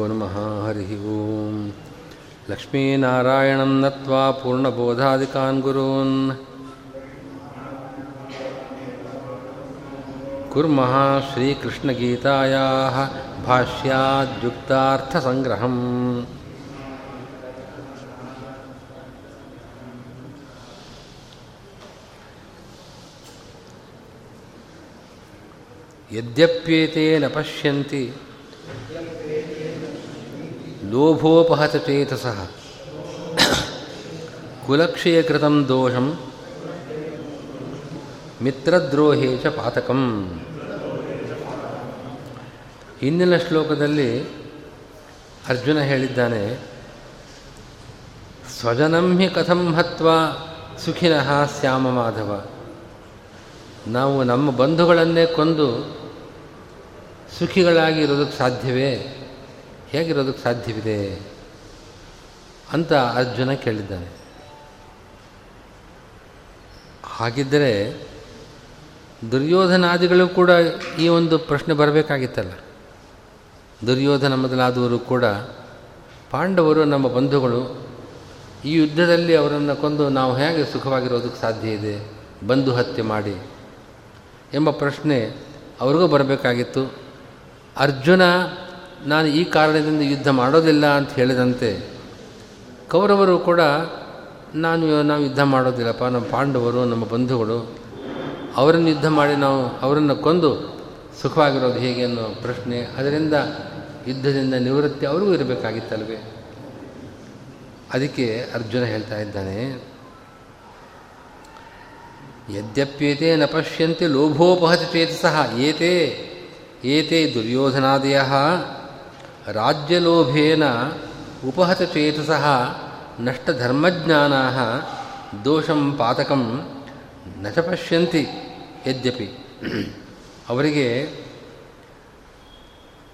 नमः हरिः ॐ लक्ष्मीनारायणं नत्वा पूर्णबोधादिकान् गुरून् कुर्मः श्रीकृष्णगीतायाः भाष्याद्युक्तार्थसङ्ग्रहम् यद्यप्येते न पश्यन्ति లోభోపహత చేతస ಕೃತಂ ದೋಷಂ ಮಿತ್ರದ್ರೋಹೇ ಚ ಪಾತಕಂ ಹಿಂದಿನ ಶ್ಲೋಕದಲ್ಲಿ ಅರ್ಜುನ ಹೇಳಿದ್ದಾನೆ, ಸ್ವಜನಂ ಹಿ ಕಥಂ ಹತ್ವ ಸುಖಿನಃ ಶ್ಯಾಮ ಮಾಧವ. ನಾವು ನಮ್ಮ ಬಂಧುಗಳನ್ನೇ ಕೊಂದು ಸುಖಿಗಳಾಗಿ ಇರೋದಕ್ಕೆ ಸಾಧ್ಯವೇ? ಹೇಗಿರೋದಕ್ಕೆ ಸಾಧ್ಯವಿದೆ ಅಂತ ಅರ್ಜುನ ಕೇಳಿದ್ದಾನೆ. ಹಾಗಿದ್ದರೆ ದುರ್ಯೋಧನಾದಿಗಳು ಕೂಡ ಈ ಒಂದು ಪ್ರಶ್ನೆ ಬರಬೇಕಾಗಿತ್ತಲ್ಲ. ದುರ್ಯೋಧನ ಮೊದಲಾದವರು ಕೂಡ ಪಾಂಡವರು ನಮ್ಮ ಬಂಧುಗಳು, ಈ ಯುದ್ಧದಲ್ಲಿ ಅವರನ್ನು ಕೊಂದು ನಾವು ಹೇಗೆ ಸುಖವಾಗಿರೋದಕ್ಕೆ ಸಾಧ್ಯ ಇದೆ ಬಂಧು ಹತ್ಯೆ ಮಾಡಿ ಎಂಬ ಪ್ರಶ್ನೆ ಅವ್ರಿಗೂ ಬರಬೇಕಾಗಿತ್ತು. ಅರ್ಜುನ ನಾನು ಈ ಕಾರಣದಿಂದ ಯುದ್ಧ ಮಾಡೋದಿಲ್ಲ ಅಂತ ಹೇಳಿದಂತೆ ಕೌರವರು ಕೂಡ, ನಾನು, ನಾವು ಯುದ್ಧ ಮಾಡೋದಿಲ್ಲಪ್ಪ, ನಮ್ಮ ಪಾಂಡವರು, ನಮ್ಮ ಬಂಧುಗಳು, ಅವರನ್ನು ಯುದ್ಧ ಮಾಡಿ ನಾವು ಅವರನ್ನು ಕೊಂದು ಸುಖವಾಗಿರೋದು ಹೇಗೆ ಅನ್ನೋ ಪ್ರಶ್ನೆ, ಅದರಿಂದ ಯುದ್ಧದಿಂದ ನಿವೃತ್ತಿ ಅವರಿಗೂ ಇರಬೇಕಾಗಿತ್ತಲ್ವೇ? ಅದಕ್ಕೆ ಅರ್ಜುನ ಹೇಳ್ತಾ ಇದ್ದಾನೆ, ಯದ್ಯಪ್ಯೇತೆ ನ ಪಶ್ಯಂತೆ ಲೋಭೋಪಹತಿ ಚೇತಸಃ, ಏತೆ ಏತೆ ದುರ್ಯೋಧನಾದಯ ರಾಜ್ಯಲೋಭೇನ ಉಪಹತಚೇತಸಃ ನಷ್ಟಧರ್ಮಜ್ಞಾನಾ ದೋಷಂ ಪಾತಕಂ ನ ಚ ಪಶ್ಯಂತಿ ಯದ್ಯಪಿ. ಅವರಿಗೆ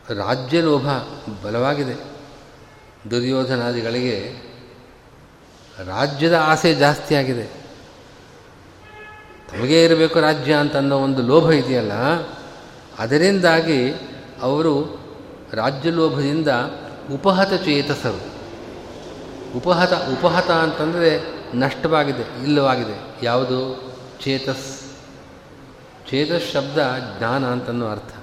ರಾಜ್ಯಲೋಭ ಬಲವಾಗಿದೆ. ದುರ್ಯೋಧನಾದಿಗಳಿಗೆ ರಾಜ್ಯದ ಆಸೆ ಜಾಸ್ತಿಯಾಗಿದೆ ತಮಗೇ ಇರಬೇಕು ರಾಜ್ಯ ಅಂತನ್ನೋ ಒಂದು ಲೋಭ ಇದೆಯಲ್ಲ, ಅದರಿಂದಾಗಿ ಅವರು ರಾಜ್ಯಲೋಭದಿಂದ ಉಪಹತ ಚೇತಸರು. ಉಪಹತ ಉಪಹತ ಅಂತಂದರೆ ನಷ್ಟವಾಗಿದೆ, ಇಲ್ಲವಾಗಿದೆ. ಯಾವುದು? ಚೇತಸ್. ಚೇತಸ್ ಶಬ್ದ ಜ್ಞಾನ ಅಂತನ್ನೋ ಅರ್ಥ.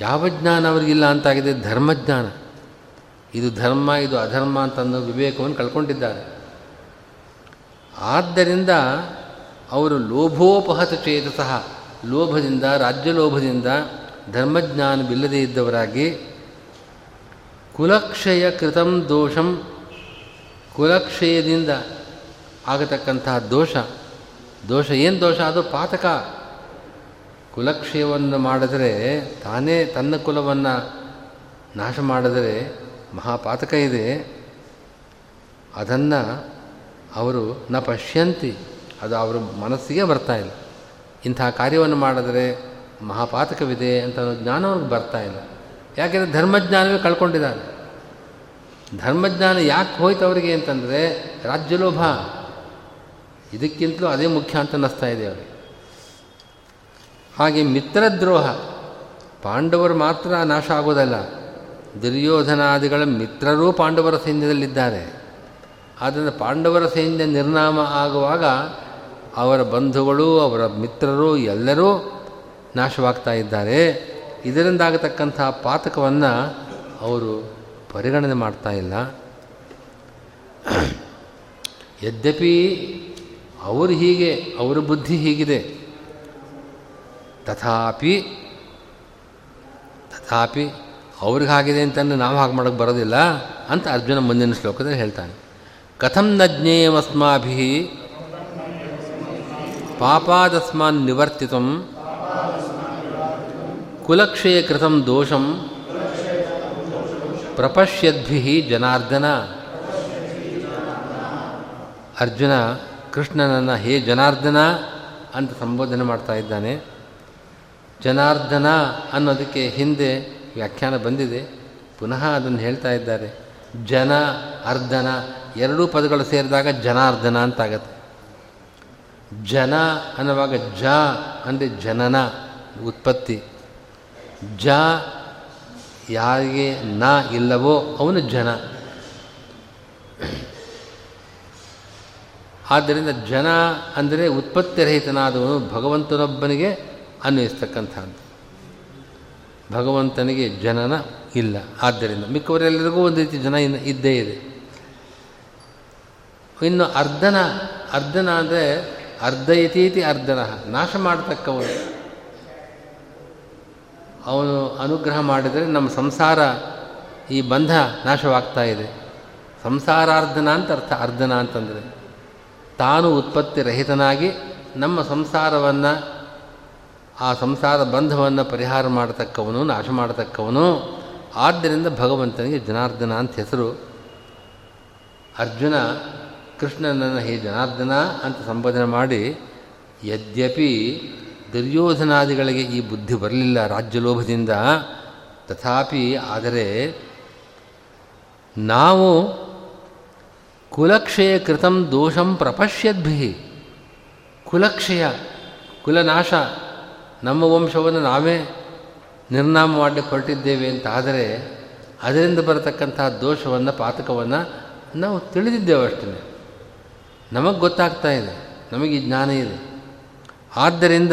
ಯಾವ ಜ್ಞಾನ ಅವರಿಗಿಲ್ಲ ಅಂತಾಗಿದೆ? ಧರ್ಮಜ್ಞಾನ. ಇದು ಧರ್ಮ, ಇದು ಅಧರ್ಮ ಅಂತನ್ನೋ ವಿವೇಕವನ್ನು ಕಳ್ಕೊಂಡಿದ್ದಾರೆ. ಆದ್ದರಿಂದ ಅವರು ಲೋಭೋಪಹತ ಚೇತಸಃ, ಲೋಭದಿಂದ, ರಾಜ್ಯಲೋಭದಿಂದ ಧರ್ಮಜ್ಞಾನವಿಲ್ಲದೇ ಇದ್ದವರಾಗಿ ಕುಲಕ್ಷಯ ಕೃತಂ ದೋಷಂ. ಕುಲಕ್ಷಯದಿಂದ ಆಗತಕ್ಕಂತಹ ದೋಷ. ದೋಷ ಏನು ದೋಷ? ಅದು ಪಾತಕ. ಕುಲಕ್ಷಯವನ್ನು ಮಾಡಿದರೆ ತಾನೇ ತನ್ನ ಕುಲವನ್ನು ನಾಶ ಮಾಡಿದರೆ ಮಹಾಪಾತಕ ಇದೆ. ಅದನ್ನು ಅವರು ನ ಪಶ್ಯಂತಿ. ಅದು ಅವರ ಮನಸ್ಸಿಗೆ ಬರ್ತಾ ಇಲ್ಲ. ಇಂತಹ ಕಾರ್ಯವನ್ನು ಮಾಡಿದರೆ ಮಹಾಪಾತಕವಿದೆ ಅಂತ ಜ್ಞಾನ ಅವ್ರಿಗೆ ಬರ್ತಾ ಇಲ್ಲ. ಯಾಕೆಂದರೆ ಧರ್ಮಜ್ಞಾನವೇ ಕಳ್ಕೊಂಡಿದ್ದಾರೆ ಧರ್ಮಜ್ಞಾನ ಯಾಕೆ ಹೋಯ್ತು ಅವರಿಗೆ ಅಂತಂದರೆ ರಾಜ್ಯಲೋಭ. ಇದಕ್ಕಿಂತಲೂ ಅದೇ ಮುಖ್ಯ ಅಂತ ಅನ್ನಿಸ್ತಾ ಇದೆ ಅವರಿಗೆ ಹಾಗೆ ಮಿತ್ರದ್ರೋಹ. ಪಾಂಡವರು ಮಾತ್ರ ನಾಶ ಆಗೋದಲ್ಲ. ದುರ್ಯೋಧನಾದಿಗಳ ಮಿತ್ರರೂ ಪಾಂಡವರ ಸೈನ್ಯದಲ್ಲಿದ್ದಾರೆ. ಆದ್ದರಿಂದ ಪಾಂಡವರ ಸೈನ್ಯ ನಿರ್ನಾಮ ಆಗುವಾಗ ಅವರ ಬಂಧುಗಳು, ಅವರ ಮಿತ್ರರು ಎಲ್ಲರೂ ನಾಶವಾಗ್ತಾ ಇದ್ದಾರೆ. ಇದರಿಂದಾಗತಕ್ಕಂಥ ಪಾತಕವನ್ನು ಅವರು ಪರಿಗಣನೆ ಮಾಡ್ತಾ ಇಲ್ಲ. ಯದ್ಯಪಿ ಅವರು ಹೀಗೆ, ಅವರ ಬುದ್ಧಿ ಹೀಗಿದೆ. ತಥಾಪಿ ತಥಾಪಿ ಅವ್ರಿಗೆ ಹಾಗಿದೆ ಅಂತಂದು ನಾವು ಹಾಗೆ ಮಾಡೋಕ್ಕೆ ಬರೋದಿಲ್ಲ ಅಂತ ಅರ್ಜುನ ಮುಂದಿನ ಶ್ಲೋಕದಲ್ಲಿ ಹೇಳ್ತಾನೆ. ಕಥಂ ನ ಜ್ಞೇಯಮಸ್ಮಾಭಿ ಪಾಪಾದಸ್ಮಾನ್ ನಿವರ್ತಿತಂ ಕುಲಕ್ಷಯ ಕೃತಂ ದೋಷಂ ಪ್ರಪಶ್ಯದ್ಭಿ ಜನಾರ್ದನ. ಅರ್ಜುನ, ಕೃಷ್ಣನನ್ನು ಹೇ ಜನಾರ್ದನ ಅಂತ ಸಂಬೋಧನೆ ಮಾಡ್ತಾ ಇದ್ದಾನೆ. ಜನಾರ್ದನ ಅನ್ನೋದಕ್ಕೆ ಹಿಂದೆ ವ್ಯಾಖ್ಯಾನ ಬಂದಿದೆ. ಪುನಃ ಅದನ್ನು ಹೇಳ್ತಾ ಇದ್ದಾರೆ. ಜನ, ಅರ್ಧನ ಎರಡೂ ಪದಗಳು ಸೇರಿದಾಗ ಜನಾರ್ದನ ಅಂತಾಗತ್ತೆ. ಜನ ಅನ್ನುವಾಗ ಜ ಅಂದರೆ ಜನನ, ಉತ್ಪತ್ತಿ. ಜ ಯಾರಿಗೆ ನ ಇಲ್ಲವೋ ಅವನು ಜನ. ಆದ್ದರಿಂದ ಜನ ಅಂದರೆ ಉತ್ಪತ್ತಿರಹಿತನಾದವನು ಭಗವಂತನೊಬ್ಬನಿಗೆ ಅನ್ವಯಿಸ್ತಕ್ಕಂಥದ್ದು. ಭಗವಂತನಿಗೆ ಜನನ ಇಲ್ಲ. ಆದ್ದರಿಂದ ಮಿಕ್ಕವರೆಲ್ಲರಿಗೂ ಒಂದು ರೀತಿ ಜನ ಇನ್ನು ಇದ್ದೇ ಇದೆ. ಇನ್ನು ಅರ್ಧನ ಅರ್ಧನ ಅಂದರೆ ಅರ್ಧಯತೀತಿ ಅರ್ಧನ. ನಾಶ ಮಾಡತಕ್ಕವನು. ಅವನು ಅನುಗ್ರಹ ಮಾಡಿದರೆ ನಮ್ಮ ಸಂಸಾರ ಈ ಬಂಧ ನಾಶವಾಗ್ತಾ ಇದೆ. ಸಂಸಾರಾರ್ಧನ ಅಂತ ಅರ್ಥ, ಅರ್ಧನ ಅಂತಂದರೆ ತಾನು ಉತ್ಪತ್ತಿ ರಹಿತನಾಗಿ ನಮ್ಮ ಸಂಸಾರವನ್ನು, ಆ ಸಂಸಾರ ಬಂಧವನ್ನು ಪರಿಹಾರ ಮಾಡತಕ್ಕವನು, ನಾಶ ಮಾಡತಕ್ಕವನು. ಆದ್ದರಿಂದ ಭಗವಂತನಿಗೆ ಜನಾರ್ದನ ಅಂತ ಹೆಸರು. ಅರ್ಜುನ, ಕೃಷ್ಣನನ್ನು ಹೇ ಜನಾರ್ದನ ಅಂತ ಸಂಬೋಧನೆ ಮಾಡಿ, ಯದ್ಯಪಿ ದುರ್ಯೋಧನಾದಿಗಳಿಗೆ ಈ ಬುದ್ಧಿ ಬರಲಿಲ್ಲ ರಾಜ್ಯಲೋಭದಿಂದ. ತಥಾಪಿ ಆದರೆ ನಾವು ಕುಲಕ್ಷಯ ಕೃತಂ ದೋಷಂ ಪ್ರಪಶ್ಯದ್ಭಿ ಕುಲಕ್ಷಯ, ಕುಲನಾಶ, ನಮ್ಮ ವಂಶವನ್ನು ನಾವೇ ನಿರ್ನಾಮ ಮಾಡಲಿಕ್ಕೆ ಹೊರಟಿದ್ದೇವೆ ಅಂತ ಆದರೆ ಅದರಿಂದ ಬರತಕ್ಕಂತಹ ದೋಷವನ್ನು, ಪಾತಕವನ್ನು ನಾವು ತಿಳಿದಿದ್ದೇವೆ ಅಷ್ಟೇ ನಮಗೆ ಗೊತ್ತಾಗ್ತಾ ಇದೆ, ನಮಗೆ ಜ್ಞಾನ ಇದೆ. ಆದ್ದರಿಂದ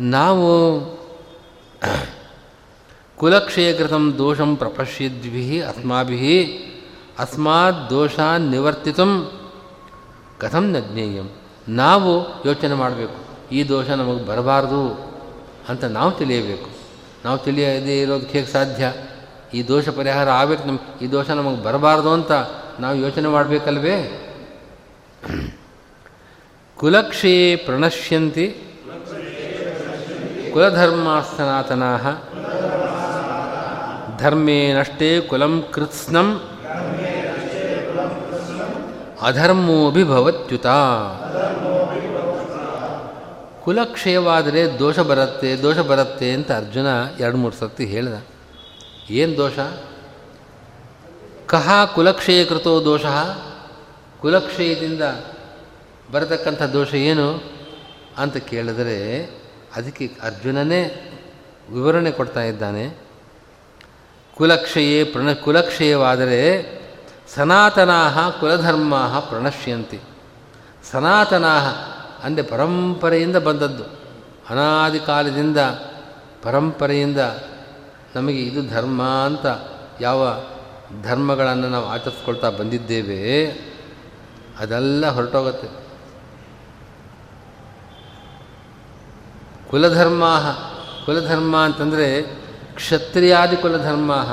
ನಾವು ಕುಲಕ್ಷಯಕೃತಂ ದೋಷಂ ಪ್ರಪಶ್ಯದ್ಭಿ ಅಸ್ಮಾಭಿ ಅಸ್ಮಾತ್ ದೋಷಾನ್ ನಿವರ್ತಿತಂ ಕಥಂ ನ ಜ್ಞೇಯಂ ನಾವು ಯೋಚನೆ ಮಾಡಬೇಕು, ಈ ದೋಷ ನಮಗೆ ಬರಬಾರ್ದು ಅಂತ ನಾವು ತಿಳಿಯಬೇಕು. ನಾವು ತಿಳಿಯದೇ ಇರೋದಕ್ಕೆ ಹೇಗೆ ಸಾಧ್ಯ? ಈ ದೋಷ ಪರಿಹಾರ ಆಗಬೇಕು ನಮ್ಗೆ, ಈ ದೋಷ ನಮಗೆ ಬರಬಾರ್ದು ಅಂತ ನಾವು ಯೋಚನೆ ಮಾಡಬೇಕಲ್ವೇ? ಕುಲಕ್ಷೇ ಪ್ರಣಶ್ಯಂತಿ ಕುಲಧರ್ಮ ಸನಾತನಾ ಧರ್ಮೇ ನಷ್ಟೇ ಕುಲಂ ಕೃತ್ಸ್ನಂ. ಅಧರ್ಮೋಭಿಭವತ್ಯುತ. ಕುಲಕ್ಷಯವಾದರೆ ದೋಷ ಬರುತ್ತೆ ದೋಷ ಬರುತ್ತೆ ಅಂತ ಅರ್ಜುನ ಎರಡು ಮೂರು ಸರ್ತಿ ಹೇಳಿದ. ಏನು ದೋಷ? ಕಹ ಕುಲಕ್ಷಯ ಕೃತೋ ದೋಷ. ಕುಲಕ್ಷಯದಿಂದ ಬರತಕ್ಕಂಥ ದೋಷ ಏನು ಅಂತ ಕೇಳಿದರೆ ಅದಕ್ಕೆ ಅರ್ಜುನನೇ ವಿವರಣೆ ಕೊಡ್ತಾ ಇದ್ದಾನೆ. ಕುಲಕ್ಷಯೇ ಪ್ರಣ, ಕುಲಕ್ಷಯವಾದರೆ ಸನಾತನಾ ಕುಲಧರ್ಮ ಪ್ರಣಶ್ಯಂತಿ. ಸನಾತನಾ ಅಂದರೆ ಪರಂಪರೆಯಿಂದ ಬಂದದ್ದು. ಅನಾದಿ ಕಾಲದಿಂದ ಪರಂಪರೆಯಿಂದ ನಮಗೆ ಇದು ಧರ್ಮ ಅಂತ ಯಾವ ಧರ್ಮಗಳನ್ನು ನಾವು ಆಚರಿಸ್ಕೊಳ್ತಾ ಬಂದಿದ್ದೇವೆ, ಅದೆಲ್ಲ ಹೊರಟೋಗುತ್ತೆ. ಕುಲಧರ್ಮ ಕುಲಧರ್ಮ ಅಂತಂದರೆ ಕ್ಷತ್ರಿಯಾದಿ ಕುಲಧರ್ಮ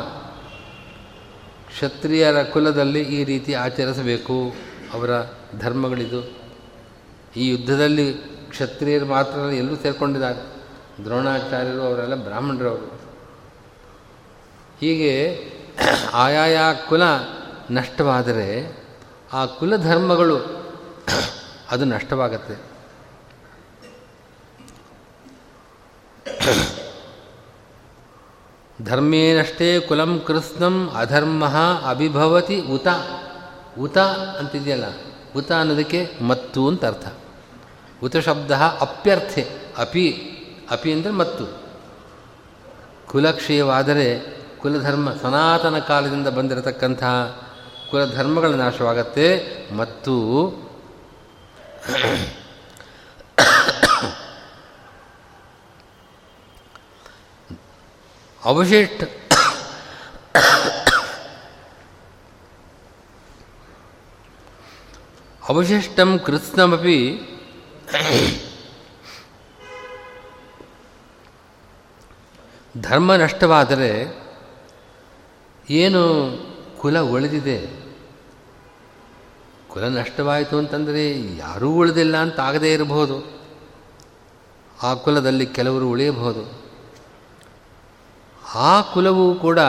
ಕ್ಷತ್ರಿಯರ ಕುಲದಲ್ಲಿ ಈ ರೀತಿ ಆಚರಿಸಬೇಕು ಅವರ ಧರ್ಮಗಳಿದು. ಈ ಯುದ್ಧದಲ್ಲಿ ಕ್ಷತ್ರಿಯರು ಮಾತ್ರ ಎಲ್ಲರೂ ಸೇರಿಕೊಂಡಿದ್ದಾರೆ. ದ್ರೋಣಾಚಾರ್ಯರು ಅವರೆಲ್ಲ ಬ್ರಾಹ್ಮಣರವರು. ಹೀಗೆ ಆಯಾಯ ಕುಲ ನಷ್ಟವಾದರೆ ಆ ಕುಲಧರ್ಮಗಳು ಅದು ನಷ್ಟವಾಗತ್ತೆ. ಧರ್ಮೇನಷ್ಟೇ ಕುಲಂ ಕೃತ್ಸ್ನಂ ಅಧರ್ಮ ಅಭಿಭವತಿ ಉತ ಉತ ಅಂತಿದೆಯಲ್ಲ? ಉತ ಅನ್ನೋದಕ್ಕೆ ಮತ್ತು ಅಂತ ಅರ್ಥ. ಉತ ಶಬ್ದ ಅಪ್ಯರ್ಥೆ, ಅಪಿ. ಅಪಿ ಅಂದರೆ ಮತ್ತು. ಕುಲಕ್ಷಯವಾದರೆ ಕುಲಧರ್ಮ, ಸನಾತನ ಕಾಲದಿಂದ ಬಂದಿರತಕ್ಕಂತಹ ಕುಲಧರ್ಮಗಳ ನಾಶವಾಗತ್ತೆ. ಮತ್ತು ಅವಶಿಷ್ಟ ಅವಶಿಷ್ಟಂ ಕೃತ್ಸ್ನಮಿ ಧರ್ಮ ನಷ್ಟವಾದರೆ ಏನು ಕುಲ ಉಳಿದಿದೆ? ಕುಲ ನಷ್ಟವಾಯಿತು ಅಂತಂದರೆ ಯಾರೂ ಉಳಿದಿಲ್ಲ ಅಂತ ಆಗದೇ ಇರಬಹುದು. ಆ ಕುಲದಲ್ಲಿ ಕೆಲವರು ಉಳಿಯಬಹುದು. ಆ ಕುಲವು ಕೂಡ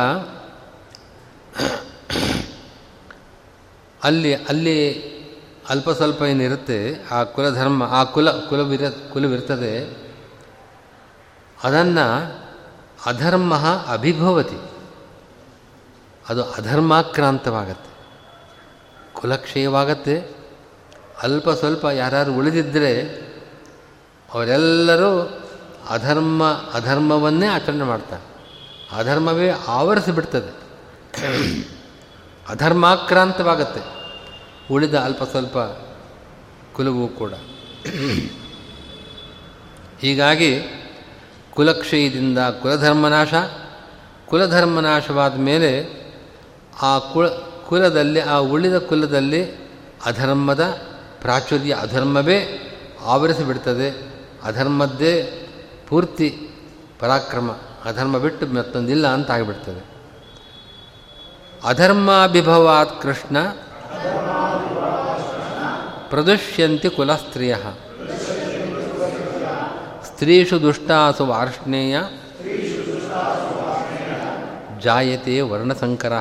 ಅಲ್ಲಿ ಅಲ್ಲಿ ಅಲ್ಪ ಸ್ವಲ್ಪ ಏನಿರುತ್ತೆ, ಆ ಕುಲಧರ್ಮ, ಆ ಕುಲ, ಕುಲವಿರ, ಕುಲವಿರ್ತದೆ. ಅದನ್ನು ಅಧರ್ಮ ಅಭಿಭವತಿ. ಅದು ಅಧರ್ಮಾಕ್ರಾಂತವಾಗತ್ತೆ. ಕುಲಕ್ಷಯವಾಗತ್ತೆ. ಅಲ್ಪ ಸ್ವಲ್ಪ ಯಾರು ಉಳಿದಿದ್ದರೆ ಅವರೆಲ್ಲರೂ ಅಧರ್ಮ, ಅಧರ್ಮವನ್ನೇ ಆಚರಣೆ ಮಾಡ್ತಾರೆ. ಅಧರ್ಮವೇ ಆವರಿಸಿಬಿಡ್ತದೆ ಅಧರ್ಮಾಕ್ರಾಂತವಾಗತ್ತೆ. ಉಳಿದ ಅಲ್ಪ ಸ್ವಲ್ಪ ಕುಲವೂ ಕೂಡ. ಹೀಗಾಗಿ ಕುಲಕ್ಷಯದಿಂದ ಕುಲಧರ್ಮನಾಶ, ಕುಲಧರ್ಮನಾಶವಾದ ಮೇಲೆ ಆ ಕುಲ ಕುಲದಲ್ಲಿ, ಆ ಉಳಿದ ಕುಲದಲ್ಲಿ ಅಧರ್ಮದ ಪ್ರಾಚುರ್ಯ ಅಧರ್ಮವೇ ಆವರಿಸಿಬಿಡ್ತದೆ ಅಧರ್ಮದ್ದೇ ಪೂರ್ತಿ ಪರಾಕ್ರಮ. ಅಧರ್ಮ ಬಿಟ್ಟು ಮತ್ತೊಂದಿಲ್ಲ ಅಂತ ಆಗಿಬಿಡ್ತದೆ. ಅಧರ್ಮಾಭಿಭವಾತ್ ಕೃಷ್ಣ, ಪ್ರದುಷ್ಯಂತಿ ಕುಲಸ್ತ್ರೀಯ. ಸ್ತ್ರೀಷು ದುಷ್ಟಾಸು ವಾರ್ಷ್ಣೇಯ, ಜಾಯತೆ ವರ್ಣಸಂಕರ.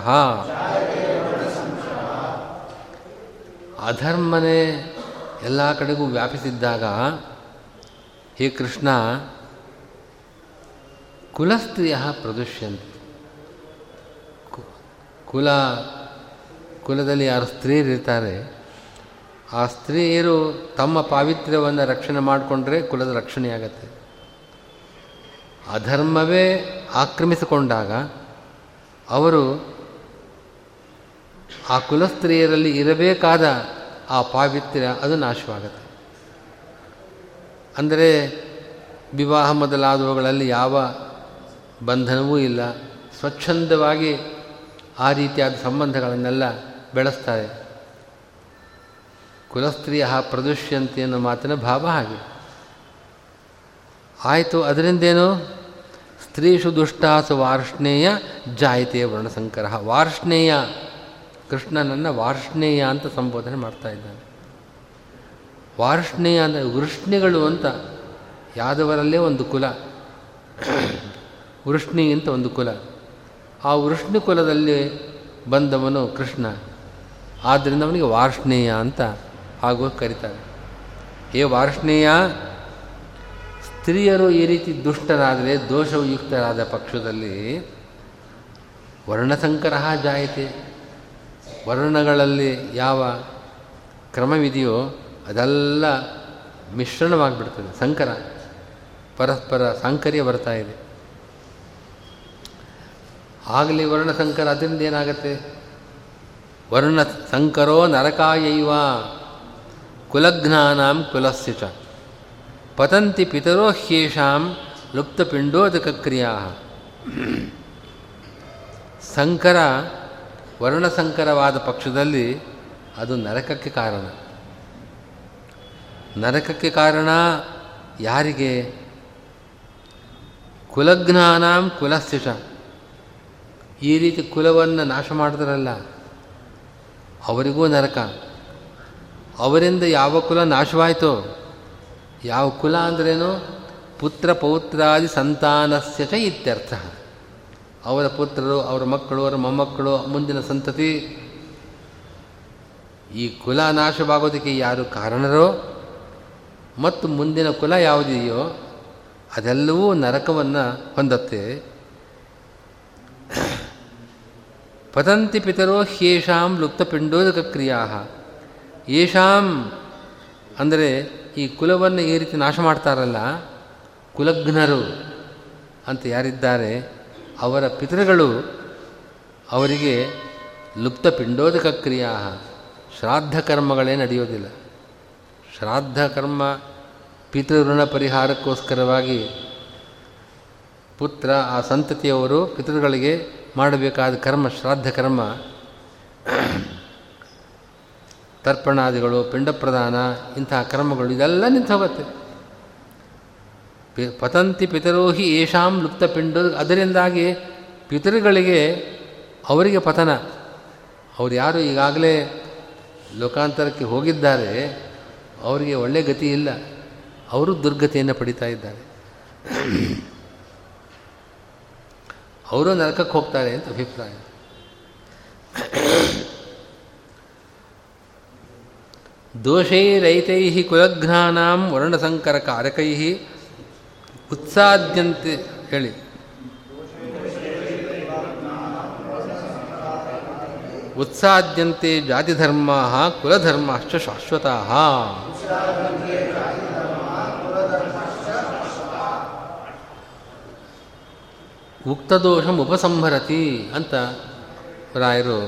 ಅಧರ್ಮನೇ ಎಲ್ಲ ಕಡೆಗೂ ವ್ಯಾಪಿಸಿದ್ದಾಗ ಹೇ ಕೃಷ್ಣ ಕುಲಸ್ತ್ರೀಯ ಪ್ರದುಷ್ಯಂತ. ಕುಲ, ಕುಲದಲ್ಲಿ ಯಾರು ಸ್ತ್ರೀಯರಿರ್ತಾರೆ ಆ ಸ್ತ್ರೀಯರು ತಮ್ಮ ಪಾವಿತ್ರ್ಯವನ್ನು ರಕ್ಷಣೆ ಮಾಡಿಕೊಂಡ್ರೆ ಕುಲದ ರಕ್ಷಣೆಯಾಗತ್ತೆ ಅಧರ್ಮವೇ ಆಕ್ರಮಿಸಿಕೊಂಡಾಗ ಅವರು ಆ ಕುಲಸ್ತ್ರೀಯರಲ್ಲಿ ಇರಬೇಕಾದ ಆ ಪಾವಿತ್ರ್ಯ ಅದು ನಾಶವಾಗತ್ತೆ. ಅಂದರೆ ವಿವಾಹ ಮೊದಲಾದವುಗಳಲ್ಲಿ ಯಾವ ಬಂಧನವೂ ಇಲ್ಲ. ಸ್ವಚ್ಛಂದವಾಗಿ ಆ ರೀತಿಯಾದ ಸಂಬಂಧಗಳನ್ನೆಲ್ಲ ಬೆಳೆಸ್ತಾರೆ. ಕುಲಸ್ತ್ರೀಯ ಪ್ರದುಷ್ಯಂತಿ ಅನ್ನೋ ಮಾತಿನ ಭಾವ ಹಾಗೆ. ಆಯಿತು, ಅದರಿಂದೇನು? ಸ್ತ್ರೀಷು ದುಷ್ಟಾಸು ವಾರ್ಷ್ಣೇಯ ಜಾಯಿತೆಯ ವರ್ಣಸಂಕರ. ವಾರ್ಷ್ಣೇಯ, ಕೃಷ್ಣನನ್ನು ವಾರ್ಷ್ಣೇಯ ಅಂತ ಸಂಬೋಧನೆ ಮಾಡ್ತಾ ಇದ್ದಾನೆ. ವಾರ್ಷ್ಣೇಯ ಅಂದರೆ ವೃಷ್ಣಿಗಳು ಅಂತ, ಯಾದವರಲ್ಲೇ ಒಂದು ಕುಲ. ವೃಷ್ಣಿ ಅಂತ ಒಂದು ಕುಲ. ಆ ವೃಷ್ಣಿ ಕುಲದಲ್ಲಿ ಬಂದವನು ಕೃಷ್ಣ. ಆದ್ದರಿಂದ ಅವನಿಗೆ ವಾರ್ಷ್ಣೇಯ ಅಂತ ಹಾಗೂ ಕರೀತಾರೆ. ಹೇ ವಾರ್ಷ್ಣೇಯ, ಸ್ತ್ರೀಯರು ಈ ರೀತಿ ದುಷ್ಟರಾದರೆ ದೋಷಯುಕ್ತರಾದ ಪಕ್ಷದಲ್ಲಿ ವರ್ಣಸಂಕರ ಜಾಯತೆ. ವರ್ಣಗಳಲ್ಲಿ ಯಾವ ಕ್ರಮವಿದೆಯೋ ಅದೆಲ್ಲ ಮಿಶ್ರಣವಾಗಿಬಿಡ್ತದೆ. ಸಂಕರ, ಪರಸ್ಪರ ಸಾಂಕರ್ಯ ಬರ್ತಾ ಇದೆ. ಆಗಲಿ ವರ್ಣಸಂಕರ ಅದರಿಂದ ಏನಾಗತ್ತೆ? ವರ್ಣ ಸಂಕರೋ ನರಕಾಯೈವ ಕುಲಘ್ನಾಂ ಕುಲಸ್ಯ ಚ. ಪತಂತಿ ಪಿತರೋ ಹ್ಯೇಷಾಂ ಲುಪ್ತಪಿಂಡೋದಕ ಕ್ರಿಯಾ. ಸಂಕರ ವರ್ಣಸಂಕರವಾದ ಪಕ್ಷದಲ್ಲಿ ಅದು ನರಕಕ್ಕೆ ಕಾರಣ. ನರಕಕ್ಕೆ ಕಾರಣ ಯಾರಿಗೆ? ಕುಲಜ್ಞಾನಾಂ ಕುಲಸ್ಯ ಈ ರೀತಿ ಕುಲವನ್ನು ನಾಶ ಮಾಡಿದ್ರಲ್ಲ, ಅವರಿಗೂ ನರಕ. ಅವರಿಂದ ಯಾವ ಕುಲ ನಾಶವಾಯಿತು? ಯಾವ ಕುಲ ಅಂದ್ರೇನು? ಪುತ್ರ ಪೌತ್ರಾದಿ ಸಂತಾನಸ್ಯ ಚ ಇತ್ಯರ್ಥ. ಅವರ ಪುತ್ರರು, ಅವರ ಮಕ್ಕಳು, ಅವರ ಮೊಮ್ಮಕ್ಕಳು, ಮುಂದಿನ ಸಂತತಿ. ಈ ಕುಲ ನಾಶವಾಗೋದಕ್ಕೆ ಯಾರು ಕಾರಣರೋ? ಮತ್ತು ಮುಂದಿನ ಕುಲ ಯಾವುದಿದೆಯೋ, ಅದೆಲ್ಲವೂ ನರಕವನ್ನು ಹೊಂದತ್ತೆ. ಪತಂತಿ ಪಿತರೋ ಹ್ಯೇಷಾಂ ಲುಪ್ತಪಿಂಡೋದಕ ಕ್ರಿಯಾ ಯೇಷಾಂ ಅಂದರೆ ಈ ಕುಲವನ್ನು ಈ ರೀತಿ ನಾಶ ಮಾಡ್ತಾರಲ್ಲ ಕುಲಘ್ನರು ಅಂತ ಯಾರಿದ್ದಾರೆ, ಅವರ ಪಿತೃಗಳು ಅವರಿಗೆ ಲುಪ್ತ ಪಿಂಡೋದಕ ಕ್ರಿಯಾ ಶ್ರಾದ್ದ ಕರ್ಮಗಳೇ ನಡೆಯೋದಿಲ್ಲ. ಶ್ರಾದ್ದ ಕರ್ಮ ಪಿತೃಋಣ ಪರಿಹಾರಕ್ಕೋಸ್ಕರವಾಗಿ ಪುತ್ರ ಆ ಸಂತತಿಯವರು ಪಿತೃಗಳಿಗೆ ಮಾಡಬೇಕಾದ ಕರ್ಮ, ಶ್ರಾದ್ದ ಕರ್ಮ, ತರ್ಪಣಾದಿಗಳು, ಪಿಂಡ ಪ್ರದಾನ ಇಂತಹ ಕರ್ಮಗಳು, ಇದೆಲ್ಲ ನಿಂತು ಹೋಗುತ್ತೆ ಪಿ, ಪತಂತಿ ಪಿತರೋಹಿ ಲುಪ್ತ ಪಿಂಡ, ಅದರಿಂದಾಗಿ ಪಿತೃಗಳಿಗೆ ಅವರಿಗೆ ಪತನ. ಅವರು ಯಾರು ಈಗಾಗಲೇ ಲೋಕಾಂತರಕ್ಕೆ ಹೋಗಿದ್ದಾರೆ, ಅವರಿಗೆ ಒಳ್ಳೆ ಗತಿ ಇಲ್ಲ. ಅವರು ದುರ್ಗತಿಯನ್ನು ಪಡಿತಾ ಇದ್ದಾರೆ. ಅವರು ನರಕಕ್ಕೆ ಹೋಗ್ತಾರೆ ಅಂತ ಅಭಿಪ್ರಾಯ. ದೋಷೈರೈತೈ ಕುಲಘ್ನಾನಾಂ ವರ್ಣಸಂಕರಕಾರಕೈ ಉತ್ಸಾದ್ಯಂತೆ ಹೇಳಿ. ಉತ್ಸಾದ್ಯಂತೆ ಜಾತಿಧರ್ಮ ಕುಲಧರ್ಮಶ್ಚ ಶಾಶ್ವತ ಉಕ್ತದೋಷಂ ಉಪಸಂಹರತಿ ಅಂತ ರಾಯರು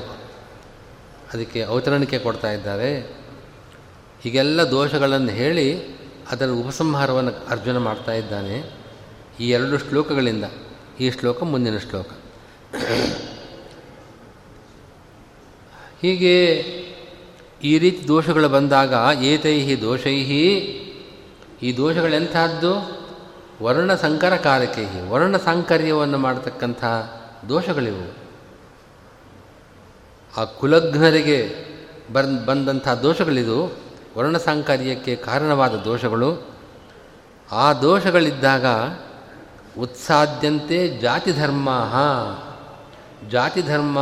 ಅದಕ್ಕೆ ಅವತರಣಿಕೆ ಕೊಡ್ತಾ ಇದ್ದಾರೆ. ಹೀಗೆಲ್ಲ ದೋಷಗಳನ್ನು ಹೇಳಿ ಅದರ ಉಪಸಂಹಾರವನ್ನು ಅರ್ಜುನ ಮಾಡ್ತಾ ಇದ್ದಾನೆ. ಈ ಎರಡು ಶ್ಲೋಕಗಳಿಂದ, ಈ ಶ್ಲೋಕ ಮುಂದಿನ ಶ್ಲೋಕ. ಹೀಗೆ ಈ ರೀತಿ ದೋಷಗಳು ಬಂದಾಗ ಏತೈಹಿ ದೋಷೈಹಿ, ಈ ದೋಷಗಳೆಂಥದ್ದು? ವರ್ಣ ಸಂಕರಕಾರಕೈ ವರ್ಣ ಸಾಂಕರ್ಯವನ್ನು ಮಾಡತಕ್ಕಂಥ ದೋಷಗಳಿವು. ಆ ಕುಲಗ್ನರಿಗೆ ಬನ್ ಬಂದಂಥ ದೋಷಗಳಿದು ವರ್ಣ ಸಾಂಕರ್ಯಕ್ಕೆ ಕಾರಣವಾದ ದೋಷಗಳು. ಆ ದೋಷಗಳಿದ್ದಾಗ ಉತ್ಸಾದ್ಯಂತೆ ಜಾತಿ ಧರ್ಮ ಜಾತಿ ಧರ್ಮ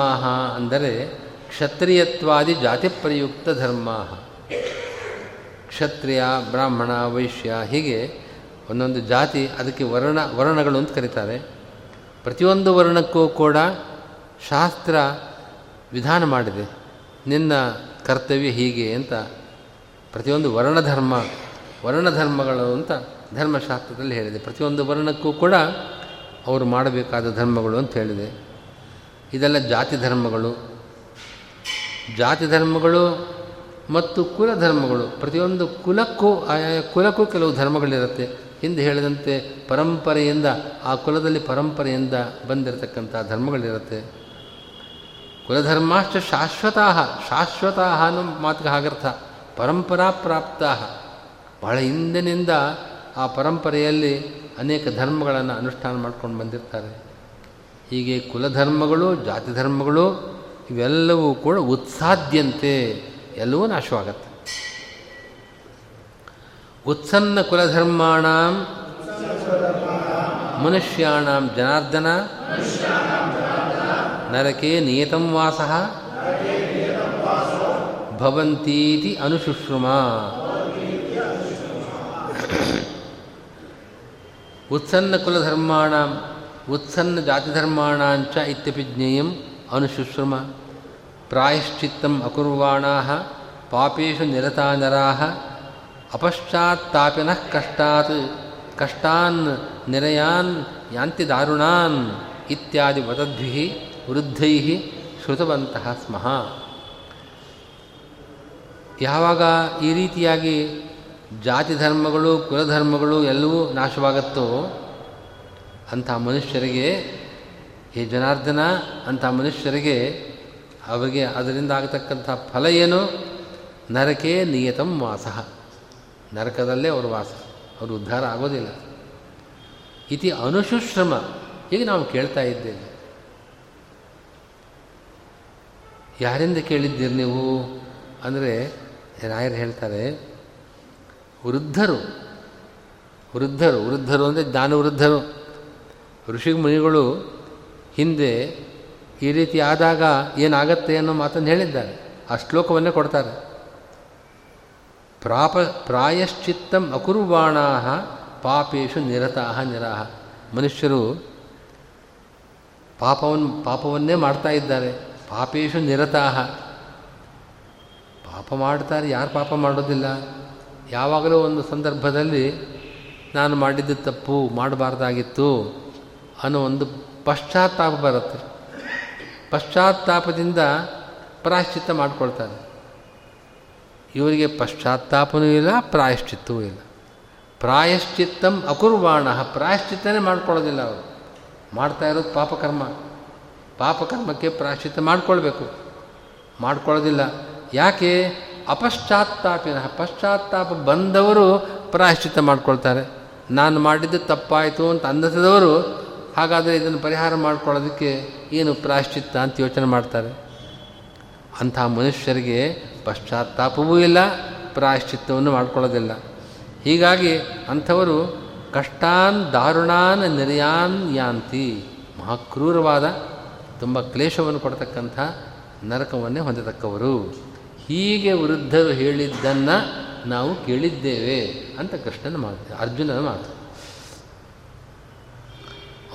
ಅಂದರೆ ಕ್ಷತ್ರಿಯತ್ವಾದಿ ಜಾತಿ ಪ್ರಯುಕ್ತ ಧರ್ಮ ಕ್ಷತ್ರಿಯ, ಬ್ರಾಹ್ಮಣ, ವೈಶ್ಯ ಹೀಗೆ ಒಂದೊಂದು ಜಾತಿ ಅದಕ್ಕೆ ವರ್ಣ ವರ್ಣಗಳು ಅಂತ ಕರೀತಾರೆ. ಪ್ರತಿಯೊಂದು ವರ್ಣಕ್ಕೂ ಕೂಡ ಶಾಸ್ತ್ರ ವಿಧಾನ ಮಾಡಿದೆ. ನಿನ್ನ ಕರ್ತವ್ಯ ಹೀಗೆ ಅಂತ ಪ್ರತಿಯೊಂದು ವರ್ಣಧರ್ಮ ವರ್ಣಧರ್ಮಗಳು ಅಂತ ಧರ್ಮಶಾಸ್ತ್ರದಲ್ಲಿ ಹೇಳಿದೆ. ಪ್ರತಿಯೊಂದು ವರ್ಣಕ್ಕೂ ಕೂಡ ಅವರು ಮಾಡಬೇಕಾದ ಧರ್ಮಗಳು ಅಂತ ಹೇಳಿದೆ. ಇದೆಲ್ಲ ಜಾತಿ ಧರ್ಮಗಳು. ಜಾತಿ ಧರ್ಮಗಳು ಮತ್ತು ಕುಲ ಧರ್ಮಗಳು ಪ್ರತಿಯೊಂದು ಕುಲಕ್ಕೂ, ಆಯಾ, ಕುಲಕ್ಕೂ ಕೆಲವು ಧರ್ಮಗಳಿರುತ್ತೆ. ಹಿಂದೆ ಹೇಳಿದಂತೆ ಪರಂಪರೆಯಿಂದ, ಆ ಕುಲದಲ್ಲಿ ಪರಂಪರೆಯಿಂದ ಬಂದಿರತಕ್ಕಂಥ ಧರ್ಮಗಳಿರುತ್ತೆ. ಕುಲಧರ್ಮಾಶ್ಚ ಶಾಶ್ವತಾ ಶಾಶ್ವತ ಅನ್ನೋ ಮಾತಿಗೆ ಹಾಗರ್ಥ. ಪರಂಪರಾ ಪ್ರಾಪ್ತ ಬಹಳ ಹಿಂದಿನಿಂದ ಆ ಪರಂಪರೆಯಲ್ಲಿ ಅನೇಕ ಧರ್ಮಗಳನ್ನು ಅನುಷ್ಠಾನ ಮಾಡ್ಕೊಂಡು ಬಂದಿರ್ತಾರೆ. ಹೀಗೆ ಕುಲಧರ್ಮಗಳು, ಜಾತಿ ಧರ್ಮಗಳು, ಇವೆಲ್ಲವೂ ಕೂಡ ಉತ್ಸಾದ್ಯಂತೆ ಎಲ್ಲವೂ ನಾಶವಾಗತ್ತೆ. ಉತ್ಸನ್ನ ಕುಲಧರ್ಮಾಣ, ಮನುಷ್ಯಾಣ ಜನಾರ್ದನ, ನರಕೆ ನಿಯತಂ ವಾಸ, ಭವಂತೀತಿ ಅನುಶುಶ್ರುಮ. ಉತ್ಸನ್ನ ಕುಲಧರ್ಮಾಣ, ಉತ್ಸನ್ನ ಜಾತಿಧರ್ಮಾಣಾಂಚ ಇತ್ಯಪಿ ಜ್ಞೇಯಂ ಅನುಶುಶ್ರುಮ. ಪ್ರಾಯಶ್ಚಿತ್ತಂ ಅಕುರ್ವಾಣಾ ಪಾಪೇಶು ನಿರತಾ ನರಾ ಅಪಶ್ಚಾತ್ತಾಪಿನಃ ಕಷ್ಟಾತ್, ಕಷ್ಟಾನ್ ನಿರಯಾನ್ ಯಾಂತಿ ದಾರುಣಾನ್ ಇತ್ಯಾದಿ ವದದ್ಭಿ ವೃದ್ಧೈ ಶ್ರುತವಂತಹ ಸ್ಮಃ. ಯಾವಾಗ ಈ ರೀತಿಯಾಗಿ ಜಾತಿ ಧರ್ಮಗಳು ಕುಲಧರ್ಮಗಳು ಎಲ್ಲವೂ ನಾಶವಾಗತ್ತೋ ಅಂಥ ಮನುಷ್ಯರಿಗೆ, ಹೇ ಜನಾರ್ದನ, ಅಂಥ ಮನುಷ್ಯರಿಗೆ ಅವರಿಗೆ ಅದರಿಂದ ಆಗತಕ್ಕಂಥ ಫಲ ಏನು? ನರಕೇ ನಿಯತಂ ವಾಸ. ನರಕದಲ್ಲೇ ಅವರು ವಾಸ, ಅವರು ಉದ್ಧಾರ ಆಗೋದಿಲ್ಲ. ಇತಿ ಅನುಶುಶ್ರಮ. ಈಗ ನಾವು ಕೇಳ್ತಾ ಇದ್ದೇವೆ. ಯಾರಿಂದ ಕೇಳಿದ್ದೀರಿ ನೀವು? ಅಂದರೆ ರಾಯರು ಹೇಳ್ತಾರೆ, ವೃದ್ಧರು ವೃದ್ಧರು ವೃದ್ಧರು ಅಂದರೆ ಜ್ಞಾನವೃದ್ಧರು ಋಷಿ ಮುನಿಗಳು ಹಿಂದೆ ಈ ರೀತಿ ಆದಾಗ ಏನಾಗತ್ತೆ ಅನ್ನೋ ಮಾತನ್ನು ಹೇಳಿದ್ದಾರೆ. ಆ ಶ್ಲೋಕವನ್ನೇ ಕೊಡ್ತಾರೆ. ಪ್ರಾಪ, ಪ್ರಾಯಶ್ಚಿತ್ತಂ ಅಕುರ್ವಾಣ ಪಾಪೇಶು ನಿರತಃ ನಿರಾಹ. ಮನುಷ್ಯರು ಪಾಪವನ್ನು ಪಾಪವನ್ನೇ ಮಾಡ್ತಾ ಇದ್ದಾರೆ. ಪಾಪೇಶು ನಿರತಃ ಪಾಪ ಮಾಡ್ತಾರೆ, ಯಾರು ಪಾಪ ಮಾಡೋದಿಲ್ಲ? ಯಾವಾಗಲೂ ಒಂದು ಸಂದರ್ಭದಲ್ಲಿ ನಾನು ಮಾಡಿದ್ದು ತಪ್ಪು, ಮಾಡಬಾರ್ದಾಗಿತ್ತು ಅನ್ನೋ ಒಂದು ಪಶ್ಚಾತ್ತಾಪ ಬರುತ್ತೆ. ಪಶ್ಚಾತ್ತಾಪದಿಂದ ಪ್ರಾಯಶ್ಚಿತ್ತ ಮಾಡ್ಕೊಳ್ತಾರೆ. ಇವರಿಗೆ ಪಶ್ಚಾತ್ತಾಪನೂ ಇಲ್ಲ, ಪ್ರಾಯಶ್ಚಿತ್ತವೂ ಇಲ್ಲ. ಪ್ರಾಯಶ್ಚಿತ್ತಂ ಅಕುರ್ವಾಣ, ಪ್ರಾಯಶ್ಚಿತ್ತನೇ ಮಾಡ್ಕೊಳ್ಳೋದಿಲ್ಲ ಅವರು. ಮಾಡ್ತಾ ಇರೋದು ಪಾಪಕರ್ಮ. ಪಾಪಕರ್ಮಕ್ಕೆ ಪ್ರಾಯಶ್ಚಿತ್ತ ಮಾಡಿಕೊಳ್ಬೇಕು. ಮಾಡ್ಕೊಳ್ಳೋದಿಲ್ಲ. ಯಾಕೆ? ಅಪಶ್ಚಾತ್ತಾಪಿನ, ಪಶ್ಚಾತ್ತಾಪ ಬಂದವರು ಪ್ರಾಯಶ್ಚಿತ್ತ ಮಾಡ್ಕೊಳ್ತಾರೆ. ನಾನು ಮಾಡಿದ್ದು ತಪ್ಪಾಯಿತು ಅಂತ ಅಂದಿಸಿದವರು ಹಾಗಾದರೆ ಇದನ್ನು ಪರಿಹಾರ ಮಾಡಿಕೊಳ್ಳೋದಕ್ಕೆ ಏನು ಪ್ರಾಯಶ್ಚಿತ್ತ ಅಂತ ಯೋಚನೆ ಮಾಡ್ತಾರೆ. ಅಂಥ ಮನುಷ್ಯರಿಗೆ ಪಶ್ಚಾತ್ತಾಪವೂ ಇಲ್ಲ, ಪ್ರಾಯಶ್ಚಿತ್ತವನ್ನು ಮಾಡಿಕೊಳ್ಳೋದಿಲ್ಲ. ಹೀಗಾಗಿ ಅಂಥವರು ಕಷ್ಟಾನ್ ದಾರುಣಾನ್ ನಿರ್ಯಾನ್ ಯಾಂತಿ, ಮಹಾಕ್ರೂರವಾದ, ತುಂಬ ಕ್ಲೇಶವನ್ನು ಕೊಡ್ತಕ್ಕಂಥ ನರಕವನ್ನೇ ಹೊಂದತಕ್ಕವರು. ಹೀಗೆ ವೃದ್ಧರು ಹೇಳಿದ್ದನ್ನು ನಾವು ಕೇಳಿದ್ದೇವೆ ಅಂತ ಕೃಷ್ಣನ ಮಾತು, ಅರ್ಜುನನ ಮಾತು.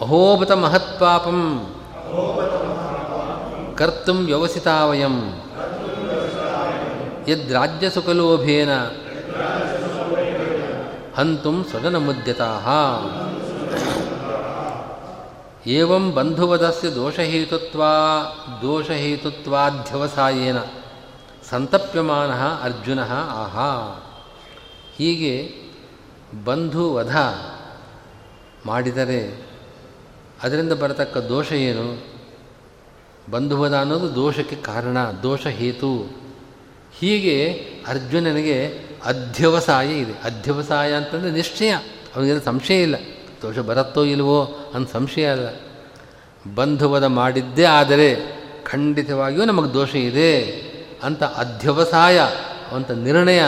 ಅಹೋಬತ ಮಹತ್ಪಾಪಂ ಕರ್ತು ವ್ಯವಸಿತಾವಯಂ ಯದ್ರಾಜ್ಯಸುಖಲೋಭೇನ ಹಂತು ಸ್ವಜನ ಮುದ್ಯತಾ ಏವಂ ಬಂಧುವದಸ್ಯ ದೋಷಹೇತುತ್ವ ದೋಷಹೇತುತ್ವಾಧ್ಯವಸಾಯೇನ ಸಂತಪ್ಯಮಾನ ಅರ್ಜುನ ಆಹಾ ಹೀಗೆ ಬಂಧುವಧ ಮಾಡಿದರೆ ಅದರಿಂದ ಬರತಕ್ಕ ದೋಷ ಏನು? ಬಂಧುವದ ಅನ್ನೋದು ದೋಷಕ್ಕೆ ಕಾರಣ, ದೋಷ ಹೇತು. ಹೀಗೆ ಅರ್ಜುನನಿಗೆ ಅಧ್ಯವಸಾಯ ಇದೆ. ಅಧ್ಯವಸಾಯ ಅಂತಂದರೆ ನಿಶ್ಚಯ. ಅವನಿಗೆ ಸಂಶಯ ಇಲ್ಲ. ದೋಷ ಬರುತ್ತೋ ಇಲ್ವೋ ಅಂತ ಸಂಶಯ ಅಲ್ಲ. ಬಂಧುವದ ಮಾಡಿದ್ದೇ ಆದರೆ ಖಂಡಿತವಾಗಿಯೂ ನಮಗೆ ದೋಷ ಇದೆ ಅಂತ ಅಧ್ಯವಸಾಯ, ಅಂತ ನಿರ್ಣಯ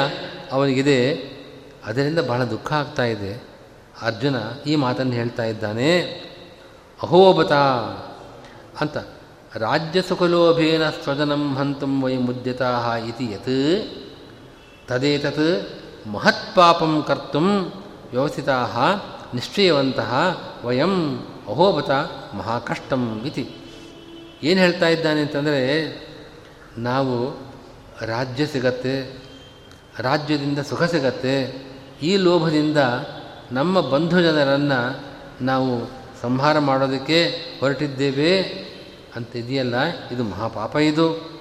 ಅವನಿಗಿದೆ. ಅದರಿಂದ ಬಹಳ ದುಃಖ ಆಗ್ತಾ ಇದೆ. ಅರ್ಜುನ ಈ ಮಾತನ್ನು ಹೇಳ್ತಾ ಇದ್ದಾನೆ. ಅಹೋಬತ ಅಂತ. ರಾಜ್ಯ ಸುಖಲೋಭೇನ ಸ್ವಜನಂ ಹಂತಂ ವೈ ಮುದ್ಯತಾ ಇತಿ ಯತ್. ತದೇತತ್ ಮಹತ್ಪಾಪಂ ಕರ್ತು ವ್ಯವಸ್ಥಿತಾ ನಿಶ್ಚಯವಂತಹ ವಯಂ ಅಹೋಬತ ಮಹಾಕಷ್ಟಂ ಇತಿ. ಏನು ಹೇಳ್ತಾ ಇದ್ದಾನೆ ಅಂತಂದರೆ, ನಾವು ರಾಜ್ಯ ಸಿಗತ್ತೆ, ರಾಜ್ಯದಿಂದ ಸುಖ ಸಿಗತ್ತೆ, ಈ ಲೋಭದಿಂದ ನಮ್ಮ ಬಂಧು ಜನರನ್ನು ನಾವು ಸಂಹಾರ ಮಾಡೋದಕ್ಕೆ ಹೊರಟಿದ್ದೇವೆ ಅಂತ ಇದೆಯಲ್ಲ ಇದು ಮಹಾಪಾಪ ಇದು.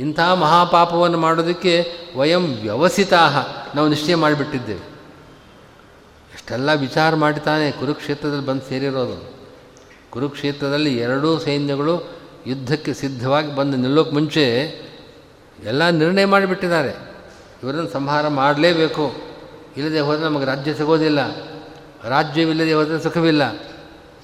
ಇಂಥ ಮಹಾಪಾಪವನ್ನು ಮಾಡೋದಕ್ಕೆ ವಯಂ ವ್ಯವಸಿತಾ ನಾವು ನಿಶ್ಚಯ ಮಾಡಿಬಿಟ್ಟಿದ್ದೇವೆ. ಇಷ್ಟೆಲ್ಲ ವಿಚಾರ ಮಾಡಿ ತಾನೇ ಕುರುಕ್ಷೇತ್ರದಲ್ಲಿ ಬಂದು ಸೇರಿರೋದು. ಕುರುಕ್ಷೇತ್ರದಲ್ಲಿ ಎರಡೂ ಸೈನ್ಯಗಳು ಯುದ್ಧಕ್ಕೆ ಸಿದ್ಧವಾಗಿ ಬಂದು ನಿಲ್ಲೋಕೆ ಮುಂಚೆ ಎಲ್ಲ ನಿರ್ಣಯ ಮಾಡಿಬಿಟ್ಟಿದ್ದಾರೆ. ಇವರನ್ನು ಸಂಹಾರ ಮಾಡಲೇಬೇಕು. ಇಲ್ಲದೆ ಹೋದರೆ ನಮಗೆ ರಾಜ್ಯ ಸಿಗೋದಿಲ್ಲ. ರಾಜ್ಯವಿಲ್ಲದೆ ಹೋದರೆ ಸುಖವಿಲ್ಲ.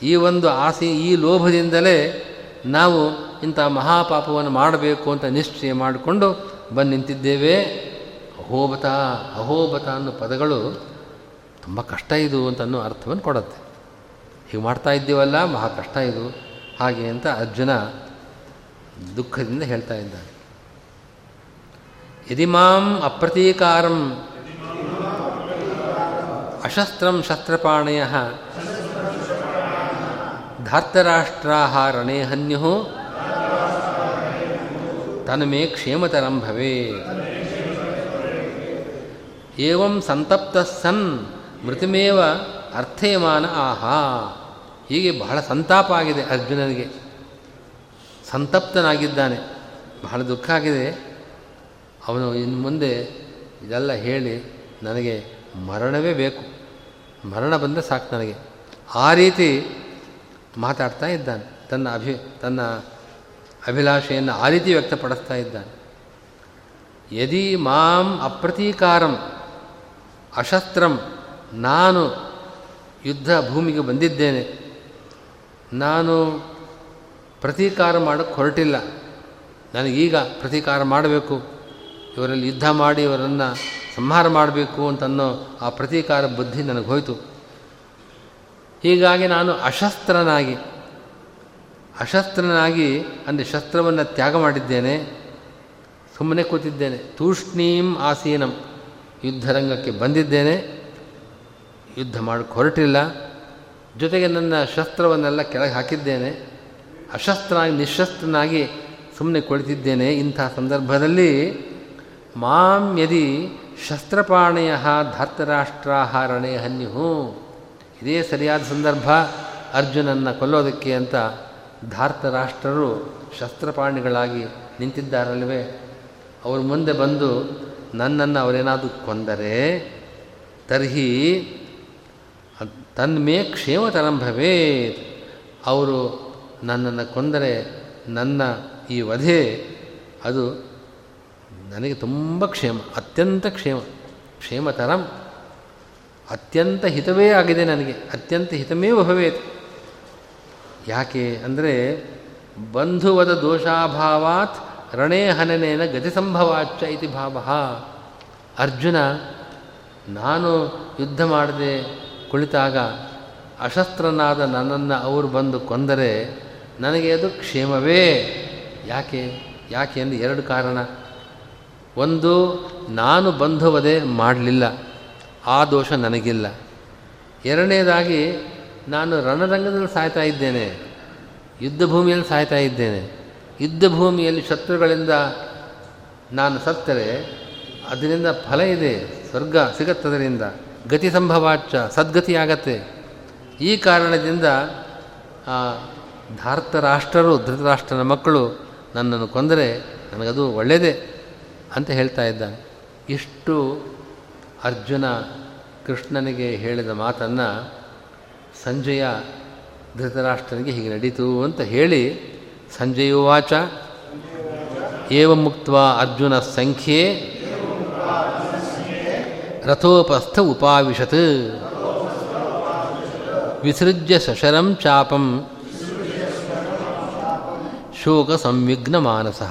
ಈ ಒಂದು ಆಸೆ, ಈ ಲೋಭದಿಂದಲೇ ನಾವು ಇಂಥ ಮಹಾಪಾಪವನ್ನು ಮಾಡಬೇಕು ಅಂತ ನಿಶ್ಚಯ ಮಾಡಿಕೊಂಡು ಬಂದು ನಿಂತಿದ್ದೇವೆ. ಅಹೋಬತ ಅಹೋಬತ ಅನ್ನೋ ಪದಗಳು ತುಂಬ ಕಷ್ಟ ಇದು ಅಂತ ಅನ್ನೋ ಅರ್ಥವನ್ನು ಕೊಡುತ್ತೆ. ಹೀಗೆ ಮಾಡ್ತಾ ಇದ್ದೀವಲ್ಲ, ಮಹಾ ಕಷ್ಟ ಇದು. ಹಾಗೆ ಅಂತ ಅರ್ಜುನ ದುಃಖದಿಂದ ಹೇಳ್ತಾ ಇದ್ದಾನೆ. ಯದಿ ಮಾಂ ಅಪ್ರತೀಕಾರಂ ಅಶಸ್ತ್ರಂ ಶಸ್ತ್ರಪಾಣಯ ಧಾರ್ತರಾಷ್ಟ್ರಾಹ ಹನ್ಯು. ತನ್ಮೇ ಕ್ಷೇಮತರಂ ಭವೇತ್. ಏವಂ ಸಂತಪ್ತ ಸನ್ ಮೃತಿಮೇವ ಅರ್ಥೇಮಾನ ಆಹಾ. ಹೀಗೆ ಬಹಳ ಸಂತಾಪ ಆಗಿದೆ ಅರ್ಜುನನಿಗೆ. ಸಂತಪ್ತನಾಗಿದ್ದಾನೆ. ಬಹಳ ದುಃಖ ಆಗಿದೆ. ಅವನು ಇನ್ನು ಮುಂದೆ ಇದೆಲ್ಲ ಹೇಳಿ ನನಗೆ ಮರಣವೇ ಬೇಕು. ಮರಣ ಬಂದರೆ ಸಾಕು ನನಗೆ. ಆ ರೀತಿ ಮಾತಾಡ್ತಾ ಇದ್ದಾನೆ. ತನ್ನ ಅಭಿ, ತನ್ನ ಅಭಿಲಾಷೆಯನ್ನು ಆ ರೀತಿ ವ್ಯಕ್ತಪಡಿಸ್ತಾ ಇದ್ದಾನೆ. ಯದಿ ಮಾಂ ಅಪ್ರತೀಕಾರಂ, ಅಶಸ್ತ್ರಂ, ನಾನು ಯುದ್ಧ ಭೂಮಿಗೆ ಬಂದಿದ್ದೇನೆ. ನಾನು ಪ್ರತೀಕಾರ ಮಾಡೋಕ್ಕೆ ಹೊರಟಿಲ್ಲ. ನನಗೀಗ ಪ್ರತೀಕಾರ ಮಾಡಬೇಕು. ಇವರಲ್ಲಿ ಯುದ್ಧ ಮಾಡಿ ಇವರನ್ನು ಸಂಹಾರ ಮಾಡಬೇಕು ಅಂತನ್ನೋ ಆ ಪ್ರತೀಕಾರ ಬುದ್ಧಿ ನನಗೆ ಹೋಯಿತು. ಹೀಗಾಗಿ ನಾನು ಅಶಸ್ತ್ರನಾಗಿ ಅಶಸ್ತ್ರನಾಗಿ ಅಂದರೆ ಶಸ್ತ್ರವನ್ನು ತ್ಯಾಗ ಮಾಡಿದ್ದೇನೆ, ಸುಮ್ಮನೆ ಕೂತಿದ್ದೇನೆ. ತೂಷ್ಣೀಂ ಆಸೀನಂ. ಯುದ್ಧರಂಗಕ್ಕೆ ಬಂದಿದ್ದೇನೆ, ಯುದ್ಧ ಮಾಡೋಕ್ಕೆ ಹೊರಟಿಲ್ಲ. ಜೊತೆಗೆ ನನ್ನ ಶಸ್ತ್ರವನ್ನೆಲ್ಲ ಕೆಳಗೆ ಹಾಕಿದ್ದೇನೆ. ಅಶಸ್ತ್ರನಾಗಿ, ನಿಶಸ್ತ್ರನಾಗಿ ಸುಮ್ಮನೆ ಕುಳಿತಿದ್ದೇನೆ. ಇಂಥ ಸಂದರ್ಭದಲ್ಲಿ ಮಾಂ ಯದಿ ಶಸ್ತ್ರಪಾಣಯ ಧಾರ್ತರಾಷ್ಟ್ರಾಹಾರಣೆ ಹನ್ಯು ಇದೇ ಸರಿಯಾದ ಸಂದರ್ಭ ಅರ್ಜುನನ್ನು ಕೊಲ್ಲೋದಕ್ಕೆ ಅಂತ ಧಾರ್ತರಾಷ್ಟ್ರರು ಶಸ್ತ್ರಪಾಣಿಗಳಾಗಿ ನಿಂತಿದ್ದಾರಲ್ವೇ ಅವರು ಮುಂದೆ ಬಂದು ನನ್ನನ್ನು ಅವರೇನಾದರೂ ಕೊಂದರೆ, ತರ್ಹಿ ತನ್ಮೇ ಕ್ಷೇಮತರಂ ಭವೇತ್ ಅವರು ನನ್ನನ್ನು ಕೊಂದರೆ ನನ್ನ ಈ ವಧೆ, ಅದು ನನಗೆ ತುಂಬ ಕ್ಷೇಮ, ಅತ್ಯಂತ ಕ್ಷೇಮ ಕ್ಷೇಮತರಂ ಅತ್ಯಂತ ಹಿತವೇ ಆಗಿದೆ ನನಗೆ, ಅತ್ಯಂತ ಹಿತಮೇ ಭವೇತ್ ಯಾಕೆ ಅಂದರೆ ಬಂಧುವದ ದೋಷಾಭಾವಾತ್ ರಣೇ ಹನನೇನ ಗತಿ ಸಂಭವಾಚ ಇತಿ ಭಾವ. ಅರ್ಜುನ, ನಾನು ಯುದ್ಧ ಮಾಡದೆ ಕುಳಿತಾಗ ಅಶಸ್ತ್ರನಾದ ನನ್ನನ್ನು ಅವರು ಬಂದು ಕೊಂದರೆ ನನಗೆ ಅದು ಕ್ಷೇಮವೇ. ಯಾಕೆ ಯಾಕೆ ಅಂದರೆ ಎರಡು ಕಾರಣ. ಒಂದು, ನಾನು ಬಂಧುವದೆ ಮಾಡಲಿಲ್ಲ. ಆ ದೋಷ ನನಗಿಲ್ಲ. ಎರಡನೇದಾಗಿ ನಾನು ರಣರಂಗದಲ್ಲಿ ಸಾಯ್ತಾ ಇದ್ದೇನೆ. ಯುದ್ಧ ಭೂಮಿಯಲ್ಲಿ ಸಾಯ್ತಾ ಇದ್ದೇನೆ. ಯುದ್ಧ ಭೂಮಿಯಲ್ಲಿ ಶತ್ರುಗಳಿಂದ ನಾನು ಸತ್ತರೆ, ಅದರಿಂದ ಫಲ ಇದೆ, ಸ್ವರ್ಗ ಸಿಗತ್ತದರಿಂದ. ಗತಿ ಸಂಭವಾಚ ಸದ್ಗತಿ ಆಗತ್ತೆ ಈ ಕಾರಣದಿಂದ ಧಾರ್ತರಾಷ್ಟ್ರರು, ಧೃತರಾಷ್ಟ್ರನ ಮಕ್ಕಳು ನನ್ನನ್ನು ಕೊಂದರೆ ನನಗದು ಒಳ್ಳೆಯದೇ ಅಂತ ಹೇಳ್ತಾ ಇದ್ದ ಇಷ್ಟು ಅರ್ಜುನ ಕೃಷ್ಣನಿಗೆ ಹೇಳಿದ ಮಾತನ್ನು ಸಂಜಯ ಧೃತರಾಷ್ಟ್ರನಿಗೆ ಹೀಗೆ ನಡೀತು ಅಂತ ಹೇಳಿ ಸಂಜಯುವಾಚ ಏವ ಮುಕ್ತ ಅರ್ಜುನ ಸಂಖ್ಯೆ, ರಥೋಪಸ್ಥ ಉಪಾವಿಶತ್, ವಿಸೃಜ್ಯ ಸಶರಂ ಚಾಪಂ, ಶೋಕ ಸಂವಿಘ್ನ ಮಾನಸ.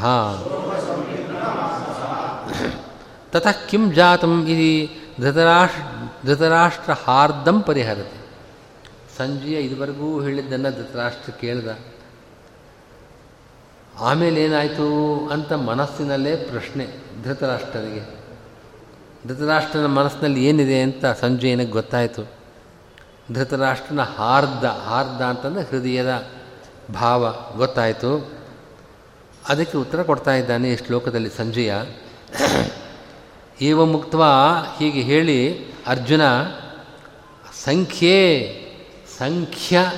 ತತಃ ಕಿಂ ಜಾತಂ ಇದು ಧೃತರಾಷ್ಟ್ರ ಧೃತರಾಷ್ಟ್ರ ಹಾರ್ದಂ ಪರಿಹರತೆ. ಸಂಜೆಯ ಇದುವರೆಗೂ ಹೇಳಿದ್ದನ್ನು ಧೃತರಾಷ್ಟ್ರ ಕೇಳಿದ. ಆಮೇಲೆ ಏನಾಯಿತು ಅಂತ ಮನಸ್ಸಿನಲ್ಲೇ ಪ್ರಶ್ನೆ ಧೃತರಾಷ್ಟ್ರನಿಗೆ. ಧೃತರಾಷ್ಟ್ರನ ಮನಸ್ಸಿನಲ್ಲಿ ಏನಿದೆ ಅಂತ ಸಂಜಯನಿಗೆ ಗೊತ್ತಾಯಿತು? ಧೃತರಾಷ್ಟ್ರನ ಹಾರ್ದ ಹಾರ್ದ ಅಂತಂದರೆ ಹೃದಯದ ಭಾವ ಗೊತ್ತಾಯಿತು. ಅದಕ್ಕೆ ಉತ್ತರ ಕೊಡ್ತಾ ಇದ್ದಾನೆ ಈ ಶ್ಲೋಕದಲ್ಲಿ ಸಂಜಯ. ಏವ ಮುಕ್ತವ ಹೀಗೆ ಹೇಳಿ ಅರ್ಜುನ, ಸಂಖ್ಯೆ, ಸಂಖ್ಯ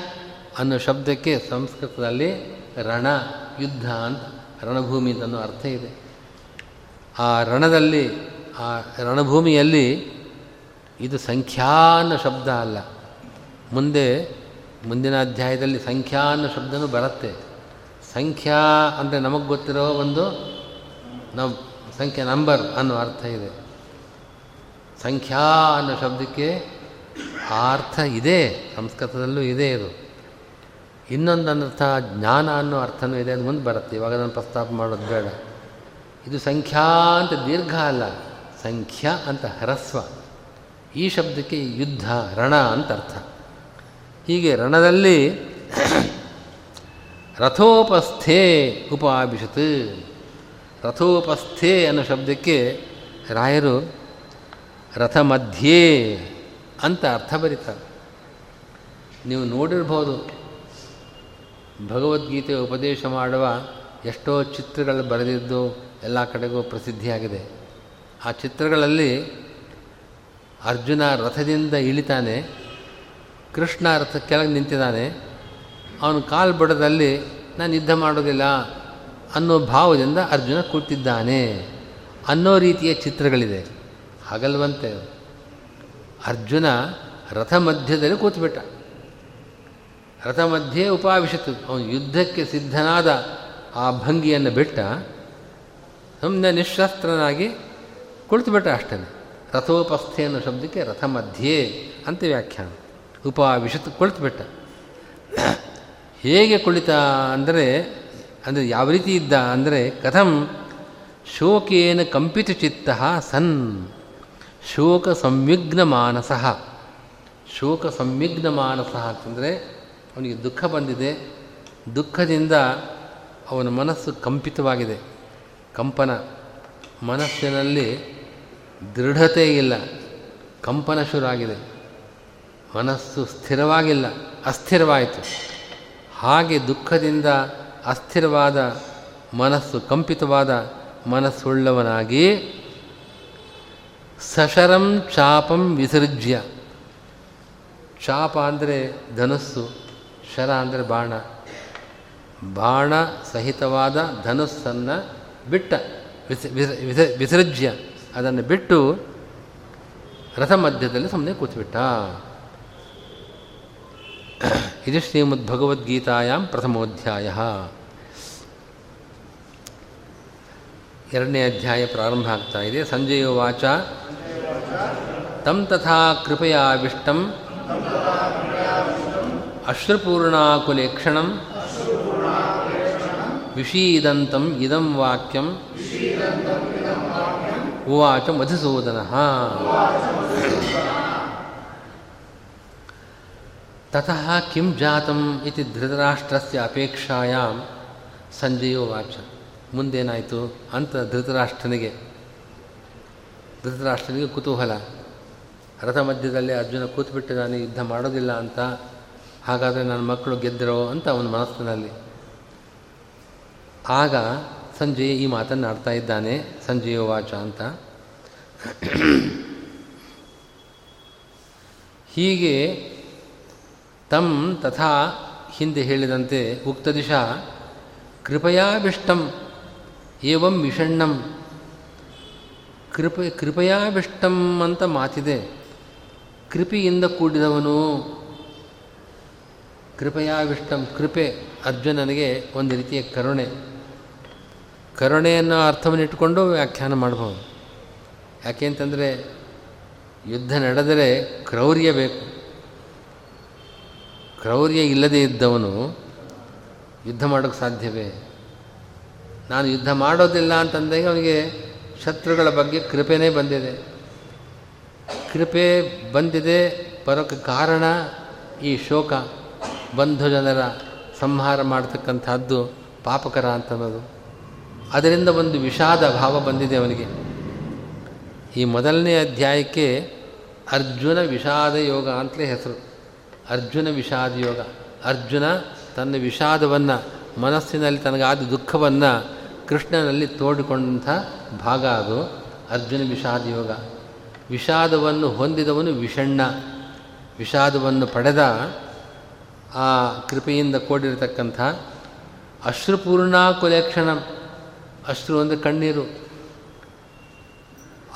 ಅನ್ನೋ ಶಬ್ದಕ್ಕೆ ಸಂಸ್ಕೃತದಲ್ಲಿ ರಣ, ಯುದ್ಧ ಅಂತ ರಣಭೂಮಿ ಅನ್ನೋ ಅರ್ಥ ಇದೆ. ಆ ರಣದಲ್ಲಿ, ಆ ರಣಭೂಮಿಯಲ್ಲಿ ಇದು ಸಂಖ್ಯಾ ಅನ್ನೋ ಶಬ್ದ ಅಲ್ಲ. ಮುಂದೆ, ಮುಂದಿನ ಅಧ್ಯಾಯದಲ್ಲಿ ಸಂಖ್ಯಾ ಅನ್ನೋ ಶಬ್ದನೂ ಬರುತ್ತೆ. ಸಂಖ್ಯಾ ಅಂದರೆ ನಮಗೆ ಗೊತ್ತಿರೋ ಒಂದು ನಾವು ಸಂಖ್ಯೆ ನಂಬರ್ ಅನ್ನೋ ಅರ್ಥ ಇದೆ. ಸಂಖ್ಯಾ ಅನ್ನೋ ಶಬ್ದಕ್ಕೆ ಅರ್ಥ ಇದೆ, ಸಂಸ್ಕೃತದಲ್ಲೂ ಇದೆ ಇದು. ಇನ್ನೊಂದು ಅನರ್ಥ ಜ್ಞಾನ ಅನ್ನೋ ಅರ್ಥನೂ ಇದೆ, ಅದು ಮುಂದೆ ಬರುತ್ತೆ. ಇವಾಗ ನಾನು ಪ್ರಸ್ತಾಪ ಮಾಡೋದು ಬೇಡ. ಇದು ಸಂಖ್ಯಾ ಅಂತ ದೀರ್ಘ ಅಲ್ಲ, ಸಂಖ್ಯಾ ಅಂತ ಹರಸ್ವ. ಈ ಶಬ್ದಕ್ಕೆ ಯುದ್ಧ, ರಣ ಅಂತ ಅರ್ಥ. ಹೀಗೆ ರಣದಲ್ಲಿ ರಥೋಪಸ್ಥೆ ಉಪಾಭಿಷತ್. ರಥೋಪಸ್ಥೆ ಅನ್ನೋ ಶಬ್ದಕ್ಕೆ ರಾಯರು ರಥ ಮಧ್ಯೆ ಅಂತ ಅರ್ಥ ಬರೀತಾರೆ. ನೀವು ನೋಡಿರ್ಬೋದು, ಭಗವದ್ಗೀತೆ ಉಪದೇಶ ಮಾಡುವ ಎಷ್ಟೋ ಚಿತ್ರಗಳು ಬರೆದಿದ್ದು ಎಲ್ಲ ಕಡೆಗೂ ಪ್ರಸಿದ್ಧಿಯಾಗಿದೆ. ಆ ಚಿತ್ರಗಳಲ್ಲಿ ಅರ್ಜುನ ರಥದಿಂದ ಇಳಿತಾನೆ, ಕೃಷ್ಣ ರಥ ಕೆಳಗೆ ನಿಂತಿದ್ದಾನೆ. ಅವನು ಕಾಲು ಬಡದಲ್ಲಿ ನಾನು ಯುದ್ಧ ಮಾಡೋದಿಲ್ಲ ಅನ್ನೋ ಭಾವದಿಂದ ಅರ್ಜುನ ಕೂತಿದ್ದಾನೆ ಅನ್ನೋ ರೀತಿಯ ಚಿತ್ರಗಳಿದೆ. ಹಾಗಲ್ವಂತೆ ಅರ್ಜುನ ರಥ ಮಧ್ಯದಲ್ಲಿ ಕೂತ್ಬಿಟ್ಟ. ರಥ ಮಧ್ಯೆ ಉಪಾವಿಶತು. ಅವನು ಯುದ್ಧಕ್ಕೆ ಸಿದ್ಧನಾದ ಆ ಭಂಗಿಯನ್ನು ಬಿಟ್ಟ. ಸುಮ್ಮನೆ ನಿಶಸ್ತ್ರನಾಗಿ ಕುಳಿತುಬಿಟ್ಟ ಅಷ್ಟೇ ರಥೋಪಸ್ಥೆ ಅನ್ನೋ ಶಬ್ದಕ್ಕೆ ರಥ ಮಧ್ಯೆ ಅಂತ ವ್ಯಾಖ್ಯಾನ. ಉಪಾವಿಶತು ಕುಳಿತುಬಿಟ್ಟ. ಹೇಗೆ ಕುಳಿತ ಅಂದರೆ ಅಂದರೆ ಯಾವ ರೀತಿ ಇದ್ದ ಅಂದರೆ ಕಥಂ ಶೋಕೇನ ಕಂಪಿತ ಚಿತ್ತ ಸನ್. ಶೋಕ ಸಂವಿಗ್ನ ಮಾನಸ ಶೋಕ ಸಂವಿಗ್ನ ಮಾನಸ ಅಂತಂದರೆ ಅವನಿಗೆ ದುಃಖ ಬಂದಿದೆ. ದುಃಖದಿಂದ ಅವನ ಮನಸ್ಸು ಕಂಪಿತವಾಗಿದೆ. ಕಂಪನ. ಮನಸ್ಸಿನಲ್ಲಿ ದೃಢತೆ ಇಲ್ಲ. ಕಂಪನ ಶುರುವಾಗಿದೆ. ಮನಸ್ಸು ಸ್ಥಿರವಾಗಿಲ್ಲ. ಅಸ್ಥಿರವಾಯಿತು. ಹಾಗೆ ದುಃಖದಿಂದ ಅಸ್ಥಿರವಾದ ಮನಸ್ಸು, ಕಂಪಿತವಾದ ಮನಸ್ಸುಳ್ಳವನಾಗಿ ಸಶರಂ ಚಾಪಂ ವಿಸರ್ಜ್ಯ ಚಾಪ ಅಂದರೆ ಧನುಸ್ಸು, ಶರ ಅಂದರೆ ಬಾಣ. ಬಾಣ ಸಹಿತವಾದ ಧನುಸ್ಸನ್ನು ಬಿಟ್ಟ, ವಿಸ ವಿಸ ವಿಸರ್ಜ್ಯ ಅದನ್ನು ಬಿಟ್ಟು ರಥ ಮಧ್ಯದಲ್ಲಿ ಸುಮ್ಮನೆ ಕೂತ್ಬಿಟ್ಟ. ಇದು ಶ್ರೀಮದ್ ಭಗವದ್ಗೀತಾಯಾಮ್ ಪ್ರಥಮೋಧ್ಯಾಯ ಎರಡನೇ ಅಧ್ಯಾಯ ಪ್ರಾರಂಭ ಆಗ್ತಾ ಇದೆ. ಸಂಜಯ ವಾಚ, ತಂ ತಥಾ ಕೃಪಯಾವಿಷ್ಟಂ, ಅಶ್ರುಪೂರ್ಣಾಕುಲೇಕ್ಷಣಂ, ವಿಷೀದಂತಂ ಇದಂ ವಾಕ್ಯಂ, ಉವಾಚ ಮಧುಸೂದನ ತತಃ ಕಿಂ ಜಾತಂ ಇತಿ ಧೃತರಾಷ್ಟ್ರಸ್ಯ ಅಪೇಕ್ಷಾಯಾಂ ಸಂಜಯೋ ವಾಚ ಮುಂದೇನಾಯಿತು? ಅಂತ ಧೃತರಾಷ್ಟ್ರನಿಗೆ ಧೃತರಾಷ್ಟ್ರನಿಗೆ ಕುತೂಹಲ. ರಥ ಮಧ್ಯದಲ್ಲಿ ಅರ್ಜುನ ನಾನು ಯುದ್ಧ ಮಾಡೋದಿಲ್ಲ ಅಂತ, ಹಾಗಾದರೆ ನನ್ನ ಮಕ್ಕಳು ಗೆದ್ದರೋ ಅಂತ ಅವನ ಮನಸ್ಸಿನಲ್ಲಿ. ಆಗ ಸಂಜೆ ಈ ಮಾತನ್ನು ಆಡ್ತಾ ಇದ್ದಾನೆ, ಸಂಜೆಯ ವಾಚ ಅಂತ. ಹೀಗೆ ತಂ ತಥಾ ಹಿಂದೆ ಹೇಳಿದಂತೆ ಉಕ್ತ ದಿಶಾ, ಕೃಪಯಾಭಿಷ್ಟಂ ಏವಂ ವಿಷಣ್ಣಂ. ಕೃಪ, ಕೃಪಯಾಭಿಷ್ಟಂ ಅಂತ ಮಾತಿದೆ. ಕೃಪೆಯಿಂದ ಕೂಡಿದವನು ಕೃಪಯಾವಿಷ್ಟಂ ಕೃಪೆ ಅರ್ಜುನನಿಗೆ ಒಂದು ರೀತಿಯ ಕರುಣೆ. ಕರುಣೆಯನ್ನು ಅರ್ಥವನ್ನು ಇಟ್ಟುಕೊಂಡು ವ್ಯಾಖ್ಯಾನ ಮಾಡಬಹುದು. ಯಾಕೆ ಅಂತಂದರೆ, ಯುದ್ಧ ನಡೆದರೆ ಕ್ರೌರ್ಯ ಬೇಕು. ಕ್ರೌರ್ಯ ಇಲ್ಲದೇ ಇದ್ದವನು ಯುದ್ಧ ಮಾಡೋಕ್ಕೆ ಸಾಧ್ಯವೇ? ನಾನು ಯುದ್ಧ ಮಾಡೋದಿಲ್ಲ ಅಂತಂದಾಗ ಅವನಿಗೆ ಶತ್ರುಗಳ ಬಗ್ಗೆ ಕೃಪೆನೇ ಬಂದಿದೆ. ಕೃಪೆ ಬಂದಿದೆ ಬರೋಕ್ಕೆ ಕಾರಣ ಈ ಶೋಕ, ಬಂಧು ಜನರ ಸಂಹಾರ ಮಾಡ್ತಕ್ಕಂಥದ್ದು ಪಾಪಕರ ಅಂತನ್ನೋದು ಅದರಿಂದ ಒಂದು ವಿಷಾದ ಭಾವ ಬಂದಿದೆ ಅವನಿಗೆ. ಈ ಮೊದಲನೇ ಅಧ್ಯಾಯಕ್ಕೆ ಅರ್ಜುನ ವಿಷಾದ ಯೋಗ ಅಂತಲೇ ಹೆಸರು. ಅರ್ಜುನ ವಿಷಾದ ಯೋಗ. ಅರ್ಜುನ ತನ್ನ ವಿಷಾದವನ್ನು, ಮನಸ್ಸಿನಲ್ಲಿ ತನಗಾದ ದುಃಖವನ್ನು ಕೃಷ್ಣನಲ್ಲಿ ತೋಡಿಕೊಂಡಂಥ ಭಾಗ ಅದು. ಅರ್ಜುನ ವಿಷಾದ ಯೋಗ. ವಿಷಾದವನ್ನು ಹೊಂದಿದವನು ವಿಷಣ್ಣ. ವಿಷಾದವನ್ನು ಪಡೆದ ಆ ಕೃಪೆಯಿಂದ ಕೂಡಿರತಕ್ಕಂಥ ಅಶ್ರುಪೂರ್ಣಾ ಕುಲೇಕ್ಷಣ. ಅಶ್ರು ಅಂದರೆ ಕಣ್ಣೀರು.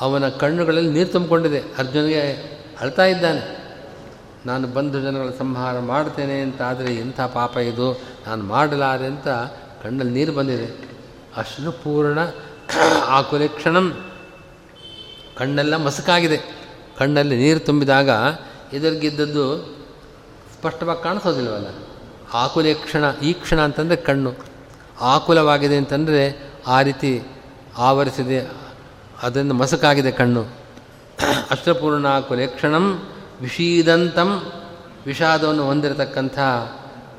ಅವನ ಕಣ್ಣುಗಳಲ್ಲಿ ನೀರು ತುಂಬಿಕೊಂಡಿದೆ. ಅರ್ಜುನಿಗೆ ಅಳ್ತಾ ಇದ್ದಾನೆ. ನಾನು ಬಂಧು ಜನಗಳ ಸಂಹಾರ ಮಾಡ್ತೇನೆ ಅಂತ ಆದರೆ ಎಂಥ ಪಾಪ ಇದು? ನಾನು ಮಾಡಲಾರೆ ಅಂತ ಕಣ್ಣಲ್ಲಿ ನೀರು ಬಂದಿದೆ. ಅಶ್ರುಪೂರ್ಣ ಆ ಕುಲೇಕ್ಷಣಂ ಕಣ್ಣೆಲ್ಲ ಮಸುಕಾಗಿದೆ. ಕಣ್ಣಲ್ಲಿ ನೀರು ತುಂಬಿದಾಗ ಎದುರಿಗಿದ್ದದ್ದು ಸ್ಪಷ್ಟವಾಗಿ ಕಾಣಿಸೋದಿಲ್ವಲ್ಲ? ಆಕುಲೆ ಕ್ಷಣ, ಈ ಕ್ಷಣ ಅಂತಂದರೆ ಕಣ್ಣು. ಆಕುಲವಾಗಿದೆ ಅಂತಂದರೆ ಆ ರೀತಿ ಆವರಿಸಿದೆ, ಅದರಿಂದ ಮಸುಕಾಗಿದೆ ಕಣ್ಣು. ಅಷ್ಟಪೂರ್ಣ ಆಕುಲೆ ಕ್ಷಣಂ. ವಿಷೀದಂತಂ ವಿಷಾದವನ್ನು ಹೊಂದಿರತಕ್ಕಂಥ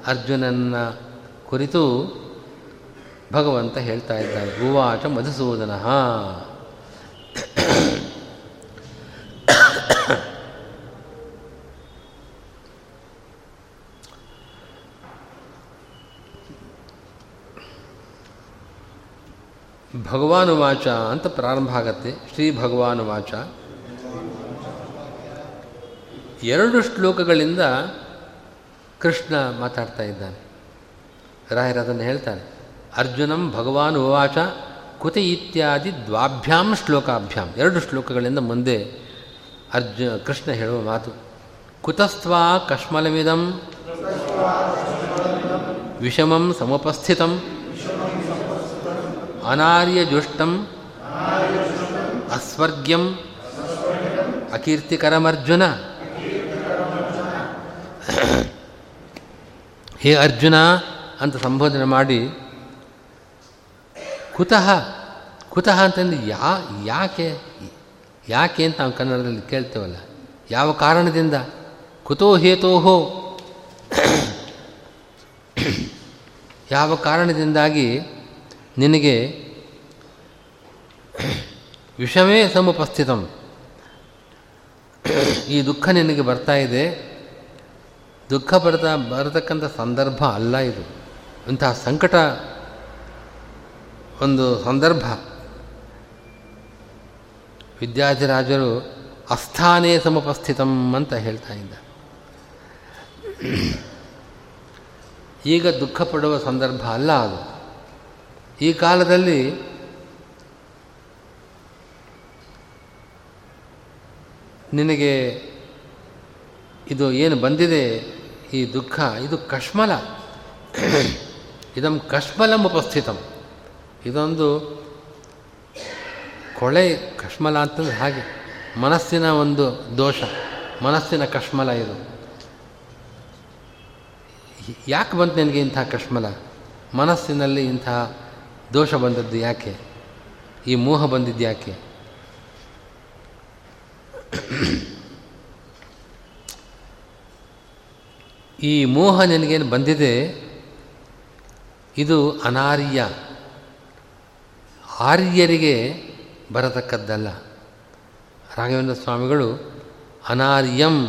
ಅರ್ಜುನನ ಕುರಿತು ಭಗವಂತ ಹೇಳ್ತಾ ಇದ್ದಾನೆ. ಉವಾಚ ಮಧುಸೂದನ. ಭಗವಾನುವಾಚ ಅಂತ ಪ್ರಾರಂಭ ಆಗತ್ತೆ. ಶ್ರೀ ಭಗವಾನುವಾಚ. ಎರಡು ಶ್ಲೋಕಗಳಿಂದ ಕೃಷ್ಣ ಮಾತಾಡ್ತಾ ಇದ್ದಾನೆ. ರಾಯರ ಅದನ್ನು ಹೇಳ್ತಾನೆ ಅರ್ಜುನಂ ಭಗವಾನ್ ಉವಾಚ ಕುತಿ ಇತ್ಯಾದಿ ದ್ವಾಭ್ಯಾಂ ಶ್ಲೋಕಾಭ್ಯಾಂ. ಎರಡು ಶ್ಲೋಕಗಳಿಂದ ಮುಂದೆ ಅರ್ಜು, ಕೃಷ್ಣ ಹೇಳುವ ಮಾತು, ಕುತಸ್ತ್ವಾ ಕಶ್ಮಲಮಿದಂ ವಿಷಮಂ ಸಮುಪಸ್ಥಿತಂ ಅನಾರ್ಯಜುಷ್ಟಂ ಅಸ್ವರ್ಗ್ಯಂ ಅಕೀರ್ತಿಕರಮರ್ಜುನ. ಹೇ ಅರ್ಜುನ ಅಂತ ಸಂಬೋಧನೆ ಮಾಡಿ, ಕುತಃ ಕುತಃ ಅಂತಂದು ಯಾ, ಯಾಕೆ ಯಾಕೆ ಅಂತ ನಾವು ಕನ್ನಡದಲ್ಲಿ ಕೇಳ್ತೇವಲ್ಲ. ಯಾವ ಕಾರಣದಿಂದ? ಕುತೋ ಹೇತೋಹೋ. ಯಾವ ಕಾರಣದಿಂದಾಗಿ ನಿನಗೆ ವಿಷಮೇ ಸಮುಪಸ್ಥಿತಂ? ಈ ದುಃಖ ನಿನಗೆ ಬರ್ತಾ ಇದೆ. ದುಃಖ ಬರ್ತಾ ಬರತಕ್ಕಂಥ ಸಂದರ್ಭ ಅಲ್ಲ ಇದು. ಇಂತಹ ಸಂಕಟ, ಒಂದು ಸಂದರ್ಭ. ವಿದ್ಯಾಧಿರಾಜರು ಅಸ್ಥಾನೇ ಸಮಪಸ್ಥಿತಂ ಅಂತ ಹೇಳ್ತಾ ಇದ್ದ ಈಗ ದುಃಖ ಪಡುವ ಸಂದರ್ಭ ಅಲ್ಲ ಅದು. ಈ ಕಾಲದಲ್ಲಿ ನಿನಗೆ ಇದು ಏನು ಬಂದಿದೆ? ಈ ದುಃಖ, ಇದು ಕಶ್ಮಲ ಇದಂ ಕಶ್ಮಲಂ ಉಪಸ್ಥಿತಂ. ಇದೊಂದು ಕೊಳೆ ಕಶ್ಮಲ ಅಂತಂದ್ರೆ ಹಾಗೆ. ಮನಸ್ಸಿನ ಒಂದು ದೋಷ, ಮನಸ್ಸಿನ ಕಶ್ಮಲ ಇದು. ಯಾಕೆ ಬಂತು ನನಗೆ ಇಂಥ ಕಶ್ಮಲ ಮನಸ್ಸಿನಲ್ಲಿ ಇಂಥ ದೋಷ ಬಂದದ್ದು ಯಾಕೆ? ಈ ಮೋಹ ಬಂದಿದ್ದು ಯಾಕೆ? ಈ ಮೋಹ ನಿನಗೇನು ಬಂದಿದೆ? ಇದು ಅನಾರ್ಯ. ಆರ್ಯರಿಗೆ ಬರತಕ್ಕದ್ದಲ್ಲ. ರಾಘವೇಂದ್ರ ಸ್ವಾಮಿಗಳು ಅನಾರ್ಯಂ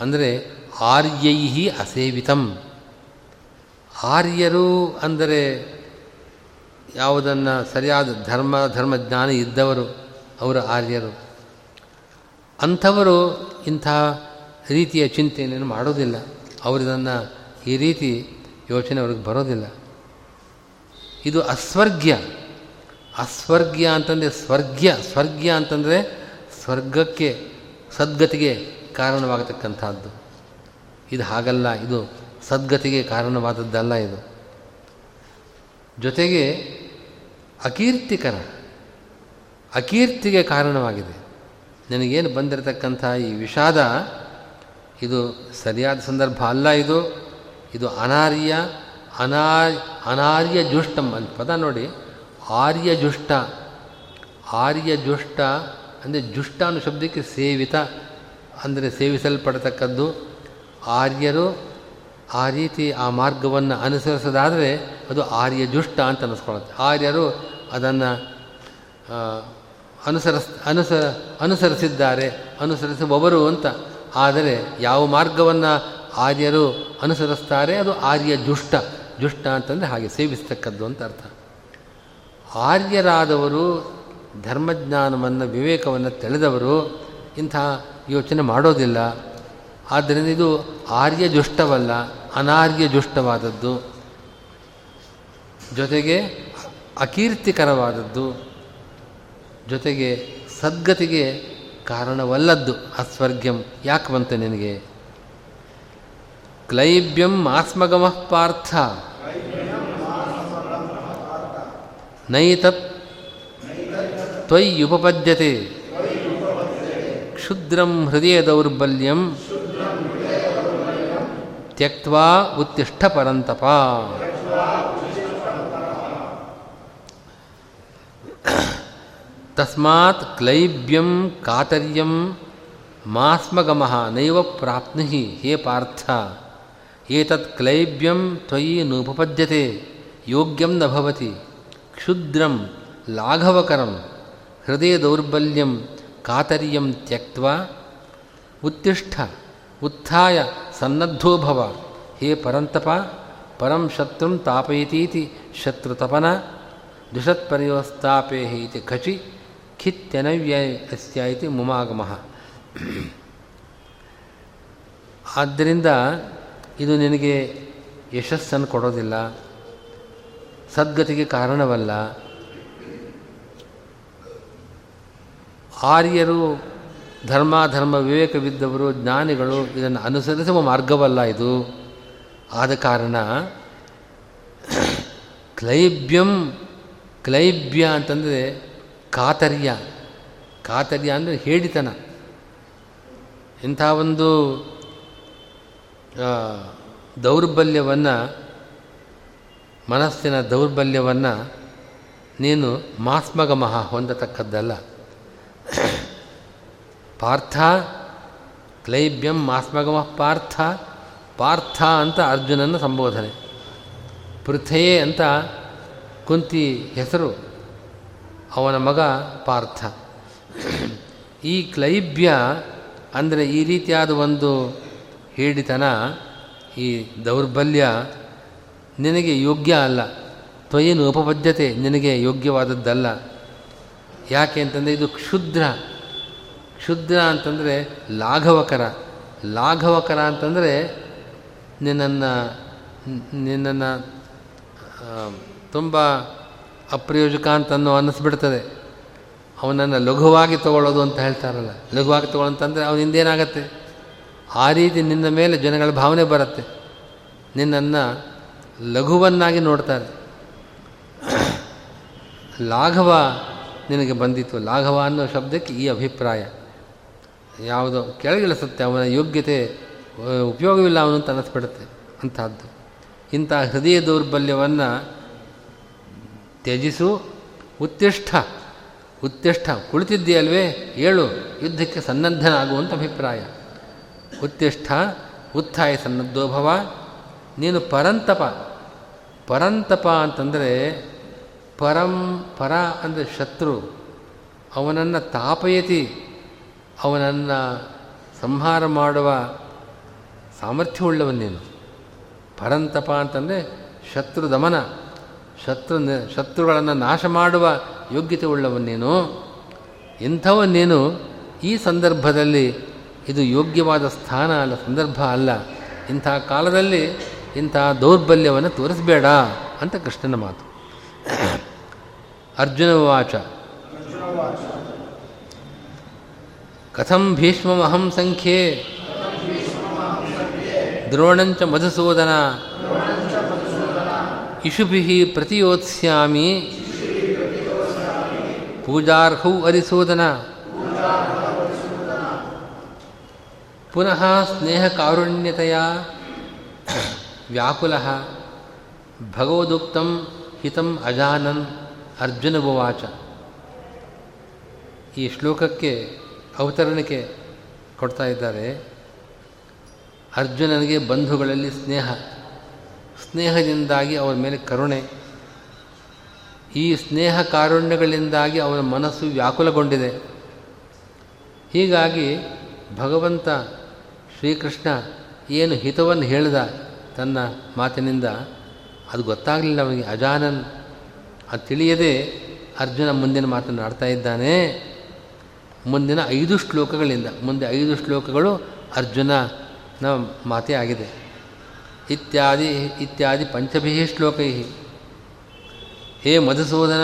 ಅಂದರೆ ಆರ್ಯೈ ಅಸೇವಿತಂ. ಆರ್ಯರು ಅಂದರೆ ಯಾವುದನ್ನು ಸರಿಯಾದ ಧರ್ಮ, ಧರ್ಮಜ್ಞಾನ ಇದ್ದವರು ಅವರ ಆರ್ಯರು. ಅಂಥವರು ಇಂಥ ರೀತಿಯ ಚಿಂತನೆಯನ್ನು ಮಾಡೋದಿಲ್ಲ. ಅವರಿದನ್ನು ಈ ರೀತಿ ಯೋಚನೆ ಅವ್ರಿಗೆ ಬರೋದಿಲ್ಲ. ಇದು ಅಸ್ವರ್ಗ್ಯ. ಅಸ್ವರ್ಗ್ಯ ಅಂತಂದರೆ ಸ್ವರ್ಗ್ಯ. ಸ್ವರ್ಗ್ಯ ಅಂತಂದರೆ ಸ್ವರ್ಗಕ್ಕೆ, ಸದ್ಗತಿಗೆ ಕಾರಣವಾಗತಕ್ಕಂಥದ್ದು. ಇದು ಹಾಗಲ್ಲ. ಇದು ಸದ್ಗತಿಗೆ ಕಾರಣವಾದದ್ದಲ್ಲ ಇದು. ಜೊತೆಗೆ ಅಕೀರ್ತಿಕರ. ಅಕೀರ್ತಿಗೆ ಕಾರಣವಾಗಿದೆ. ನನಗೇನು ಬಂದಿರತಕ್ಕಂಥ ಈ ವಿಷಾದ ಇದು ಸರಿಯಾದ ಸಂದರ್ಭ ಅಲ್ಲ ಇದು. ಇದು ಅನಾರ್ಯ ಅನಾ ಅನಾರ್ಯ ಜುಷ್ಟಂ ಅಂತ ಪದ ನೋಡಿ. ಆರ್ಯ ಜುಷ್ಟ ಆರ್ಯ ಜುಷ್ಟ ಅಂದರೆ ಜುಷ್ಟ ಅನ್ನೋ ಶಬ್ದಕ್ಕೆ ಸೇವಿತ ಅಂದರೆ ಸೇವಿಸಲ್ಪಡತಕ್ಕದ್ದು. ಆರ್ಯರು ಆ ರೀತಿ ಆ ಮಾರ್ಗವನ್ನು ಅನುಸರಿಸೋದಾದರೆ ಅದು ಆರ್ಯ ಜುಷ್ಟ ಅಂತ ಅನ್ನಿಸ್ಕೊಳ್ಳುತ್ತೆ ಆರ್ಯರು ಅದನ್ನು ಅನುಸರಿಸ್, ಅನುಸ, ಅನುಸರಿಸಿದ್ದಾರೆ, ಅನುಸರಿಸುವವರು ಅಂತ ಆದರೆ ಯಾವ ಮಾರ್ಗವನ್ನು ಆರ್ಯರು ಅನುಸರಿಸ್ತಾರೆ ಅದು ಆರ್ಯ ಜುಷ್ಟ ಜುಷ್ಟ ಅಂತಂದರೆ ಹಾಗೆ ಸೇವಿಸ್ತಕ್ಕದ್ದು ಅಂತ ಅರ್ಥ. ಆರ್ಯರಾದವರು ಧರ್ಮಜ್ಞಾನವನ್ನು, ವಿವೇಕವನ್ನು ತಿಳಿದವರು ಇಂಥ ಯೋಚನೆ ಮಾಡೋದಿಲ್ಲ. ಆದ್ದರಿಂದ ಇದು ಆರ್ಯ ಜುಷ್ಟವಲ್ಲ ಅನಾರ್ಯ ಜುಷ್ಟವಾದದ್ದು ಜೊತೆಗೆ ಅಕೀರ್ತಿಕರವಾದದ್ದು. ಜೊತೆಗೆ ಸದ್ಗತಿಗೆ ಕಾರಣವಲ್ಲದ್ದು ಅಸ್ವರ್ಗ್ಯಂ. ಯಾಕೆ ಬಂತು ನಿನಗೆ? ಕ್ಲೈಬ್ಯಂ ಆಸ್ಮಗಮಃ ಪಾರ್ಥ. ನೈತತ್ ತ್ವಯ್ಯುಪಪದ್ಯತೆ ಕ್ಷುದ್ರಂ ಹೃದಯ ದೌರ್ಬಲ್ಯಂ ತ್ಯಕ್ವಾ ಉತ್ತಿಷ್ಠ ಪರಂತಪ. ತಸ್ಮಾತ್ ಕ್ಲೈಬ್ಯಂ ಕಾತರ್ಯಂ ಮಾಸ್ಮಗಮಃ ನೈವ ಪ್ರಾಪ್ನುಹಿ ಹೇ ಪಾರ್ಥ ಏತತ್ ಕ್ಲೈಬ್ಯಂ ತ್ವಯಿ ನೋಪಪದ್ಯತೆ ಯೋಗ್ಯಂ ನ ಭವತಿ ಕ್ಷುದ್ರಂ ಲಾಘವಕರಂ ಹೃದಯ ದೌರ್ಬಲ್ಯಂ ಕಾತರ್ಯಂ ತ್ಯಕ್ವಾ ಉತ್ತಿಷ್ಠ ಉತ್ಥಾಯ ಸನ್ನದ್ಧೋ ಭವ ಹೇ ಪರಂತಪ ಪರಂ ಶತ್ರುಂ ತಾಪಯತೀತಿ ಶತ್ರುತಪನ ದುಷತ್ಪರ್ಯೋಸ್ತಾಪೇ ಇತಿ ಖಚಿ ಖಿತ್ಯನವ್ಯಯ ಇತಿ ಮುಮಾಗಮಃ. ಆದ್ದರಿಂದ ಇದು ನಿನಗೆ ಯಶಸ್ಸನ್ನು ಕೊಡೋದಿಲ್ಲ, ಸದ್ಗತಿಗೆ ಕಾರಣವಲ್ಲ. ಆರ್ಯರು ಧರ್ಮ ಧರ್ಮ ವಿವೇಕವಿದ್ದವರು, ಜ್ಞಾನಿಗಳು ಇದನ್ನು ಅನುಸರಿಸುವ ಮಾರ್ಗವಲ್ಲ ಇದು. ಆದ ಕಾರಣ ಕ್ಲೈಬ್ಯಂ ಕ್ಲೈಬ್ಯ ಅಂತಂದರೆ ಕಾತರ್ಯ. ಕಾತರ್ಯ ಅಂದರೆ ಹೇಳಿತನ. ಇಂಥ ಒಂದು ದೌರ್ಬಲ್ಯವನ್ನು, ಮನಸ್ಸಿನ ದೌರ್ಬಲ್ಯವನ್ನು ನೀನು ಮಾಸ್ಮಗಮಃ ಹೊಂದತಕ್ಕದ್ದಲ್ಲ. ಪಾರ್ಥ, ಕ್ಲೈಬ್ಯಂ ಮಾಸ್ಮಗಮ ಪಾರ್ಥ ಪಾರ್ಥ ಅಂತ ಅರ್ಜುನನ ಸಂಬೋಧನೆ. ಪೃಥೆಯೇ ಅಂತ ಕುಂತಿ ಹೆಸರು. ಅವನ ಮಗ ಪಾರ್ಥ. ಈ ಕ್ಲೈಬ್ಯ ಅಂದರೆ ಈ ರೀತಿಯಾದ ಒಂದು ಹೇಳಿತನ, ಈ ದೌರ್ಬಲ್ಯ ನಿನಗೆ ಯೋಗ್ಯ ಅಲ್ಲ. ತ್ವಯೇನು ಉಪಪದ್ಯತೆ ನಿನಗೆ ಯೋಗ್ಯವಾದದ್ದಲ್ಲ. ಯಾಕೆ ಅಂತಂದರೆ ಇದು ಕ್ಷುದ್ರ. ಕ್ಷುದ್ರ ಅಂತಂದರೆ ಲಾಘವಕರ. ಲಾಘವಕರ ಅಂತಂದರೆ ನಿನ್ನನ್ನು ನಿನ್ನನ್ನು ತುಂಬ ಅಪ್ರಯೋಜಕ ಅಂತನೋ ಅನ್ನಿಸ್ಬಿಡ್ತದೆ. ಅವನನ್ನು ಲಘುವಾಗಿ ತಗೊಳ್ಳೋದು ಅಂತ ಹೇಳ್ತಾರಲ್ಲ. ಲಘುವಾಗಿ ತಗೊಳ್ಳೋಂತಂದರೆ ಅವನಿಂದ ಆ ರೀತಿ ನಿನ್ನ ಮೇಲೆ ಜನಗಳ ಭಾವನೆ ಬರುತ್ತೆ. ನಿನ್ನನ್ನು ಲಘುವನ್ನಾಗಿ ನೋಡ್ತಾರೆ. ಲಾಘವ ನಿನಗೆ ಬಂದಿತ್ತು. ಲಾಘವ ಅನ್ನೋ ಶಬ್ದಕ್ಕೆ ಈ ಅಭಿಪ್ರಾಯ. ಯಾವುದೋ ಕೆಳಗಿಳಿಸುತ್ತೆ. ಅವನ ಯೋಗ್ಯತೆ, ಉಪಯೋಗವಿಲ್ಲ ಅವನು ಅಂತ ಅನ್ನಿಸ್ಬಿಡುತ್ತೆ. ಅಂಥದ್ದು. ಇಂಥ ಹೃದಯ ದೌರ್ಬಲ್ಯವನ್ನು ತ್ಯಜಿಸು, ಉತ್ತಿಷ್ಠ ಉತ್ತಿಷ್ಠ, ಕುಳಿತಿದ್ದೀಯಲ್ವೇ? ಏಳು, ಯುದ್ಧಕ್ಕೆ ಸನ್ನದ್ಧನಾಗುವಂಥ ಅಭಿಪ್ರಾಯ. ಉತ್ತಿಷ್ಠ, ಉತ್ಥಾಯ ಸನ್ನದ್ಧೋಭವ ನೀನು ಪರಂತಪ ಪರಂತಪ ಅಂತಂದರೆ ಪರಂ, ಪರ ಅಂದರೆ ಶತ್ರು. ಅವನನ್ನು ತಾಪಯತಿ, ಅವನನ್ನು ಸಂಹಾರ ಮಾಡುವ ಸಾಮರ್ಥ್ಯವುಳ್ಳವನ್ನೇನು ಪರಂತಪ ಅಂತಂದರೆ ಶತ್ರು ದಮನ. ಶತ್ರು ಶತ್ರುಗಳನ್ನು ನಾಶ ಮಾಡುವ ಯೋಗ್ಯತೆ ಉಳ್ಳವನ್ನೇನು ಇಂಥವನ್ನೇನು? ಈ ಸಂದರ್ಭದಲ್ಲಿ ಇದು ಯೋಗ್ಯವಾದ ಸ್ಥಾನ ಅಲ್ಲ, ಸಂದರ್ಭ ಅಲ್ಲ. ಇಂಥ ಕಾಲದಲ್ಲಿ ಇಂಥ ದೌರ್ಬಲ್ಯವನ್ನು ತೋರಿಸಬೇಡ ಅಂತ ಕೃಷ್ಣನ ಮಾತು. ಅರ್ಜುನ ವಾಚ. ಕಥಂ ಭೀಷ್ಮಮಹಂ ಸಂಖ್ಯೆ. ದ್ರೋಣಂಚ ಮಧುಸೂದನ. ಇಷುಭಿ ಪ್ರತಿಯೋತ್ಸ್ಯಾಮಿ ಪೂಜಾರ್ಹೌ ಅರಿಸೂದನ ಪುನಃ ಸ್ನೇಹಕಾರುಣ್ಯತೆಯ ವ್ಯಾಕುಲ ಭಗವದುಕ್ತಂ ಹಿತಂ ಅಜಾನನ್ ಅರ್ಜುನಭುವಾಚ ಈ ಶ್ಲೋಕಕ್ಕೆ ಅವತರಣಿಕೆ ಕೊಡ್ತಾ ಇದ್ದಾರೆ. ಅರ್ಜುನನಿಗೆ ಬಂಧುಗಳಲ್ಲಿ ಸ್ನೇಹ. ಸ್ನೇಹದಿಂದಾಗಿ ಅವರ ಮೇಲೆ ಕರುಣೆ. ಈ ಸ್ನೇಹ ಕಾರುಣ್ಯಗಳಿಂದಾಗಿ ಅವರ ಮನಸ್ಸು ವ್ಯಾಕುಲಗೊಂಡಿದೆ. ಹೀಗಾಗಿ ಭಗವಂತ ಶ್ರೀಕೃಷ್ಣ ಏನು ಹಿತವನ್ನು ಹೇಳಿದ ತನ್ನ ಮಾತಿನಿಂದ ಅದು ಗೊತ್ತಾಗಲಿಲ್ಲ ಅವನಿಗೆ. ಅಜಾನನ್, ಅದು ತಿಳಿಯದೆ ಅರ್ಜುನ ಮುಂದಿನ ಮಾತನ್ನು ಆಡ್ತಾ ಇದ್ದಾನೆ. ಮುಂದಿನ ಐದು ಶ್ಲೋಕಗಳಿಂದ, ಮುಂದೆ ಐದು ಶ್ಲೋಕಗಳು ಅರ್ಜುನನ ಮಾತೇ ಆಗಿದೆ. ಇತ್ಯಾದಿ ಇತ್ಯಾದಿ ಪಂಚಭಿ ಶ್ಲೋಕೈ. ಹೇ ಮಧುಸೂದನ,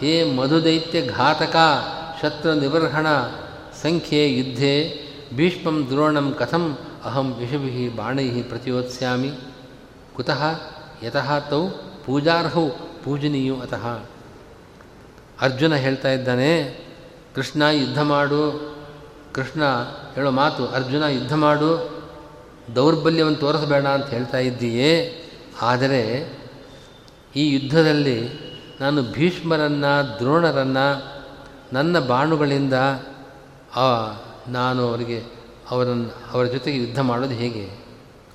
ಹೇ ಮಧುದೈತ್ಯ ಘಾತಕ, ಶತ್ರು ನಿಬರ್ಹಣ, ಸಂಖ್ಯೆ ಯುದ್ಧೆ, ಭೀಷ್ಮಂ ದ್ರೋಣಂ ಕಥಂ, ಅಹಂ ವಿಷಭಿ ಬಾಣೈ ಪ್ರತಿಯೋತ್ಸ್ಯಾಮಿ ಕುತಃ ಯತಃ ತೌ ಪೂಜಾರ್ಹೌ ಪೂಜನೀಯು ಅತಃ. ಅರ್ಜುನ ಹೇಳ್ತಾ ಇದ್ದಾನೆ, ಕೃಷ್ಣ ಯುದ್ಧ ಮಾಡು. ಕೃಷ್ಣ ಹೇಳೋ ಮಾತು, ಅರ್ಜುನ ಯುದ್ಧ ಮಾಡು. ದೌರ್ಬಲ್ಯವನ್ನು ತೋರಿಸಬೇಡ ಅಂತ ಹೇಳ್ತಾ ಇದ್ದೀಯೇ. ಆದರೆ ಈ ಯುದ್ಧದಲ್ಲಿ ನಾನು ಭೀಷ್ಮರನ್ನು, ದ್ರೋಣರನ್ನು, ನನ್ನ ಬಾಣುಗಳಿಂದ ನಾನು ಅವರಿಗೆ ಅವರನ್ನು, ಅವರ ಜೊತೆಗೆ ಯುದ್ಧ ಮಾಡೋದು ಹೇಗೆ?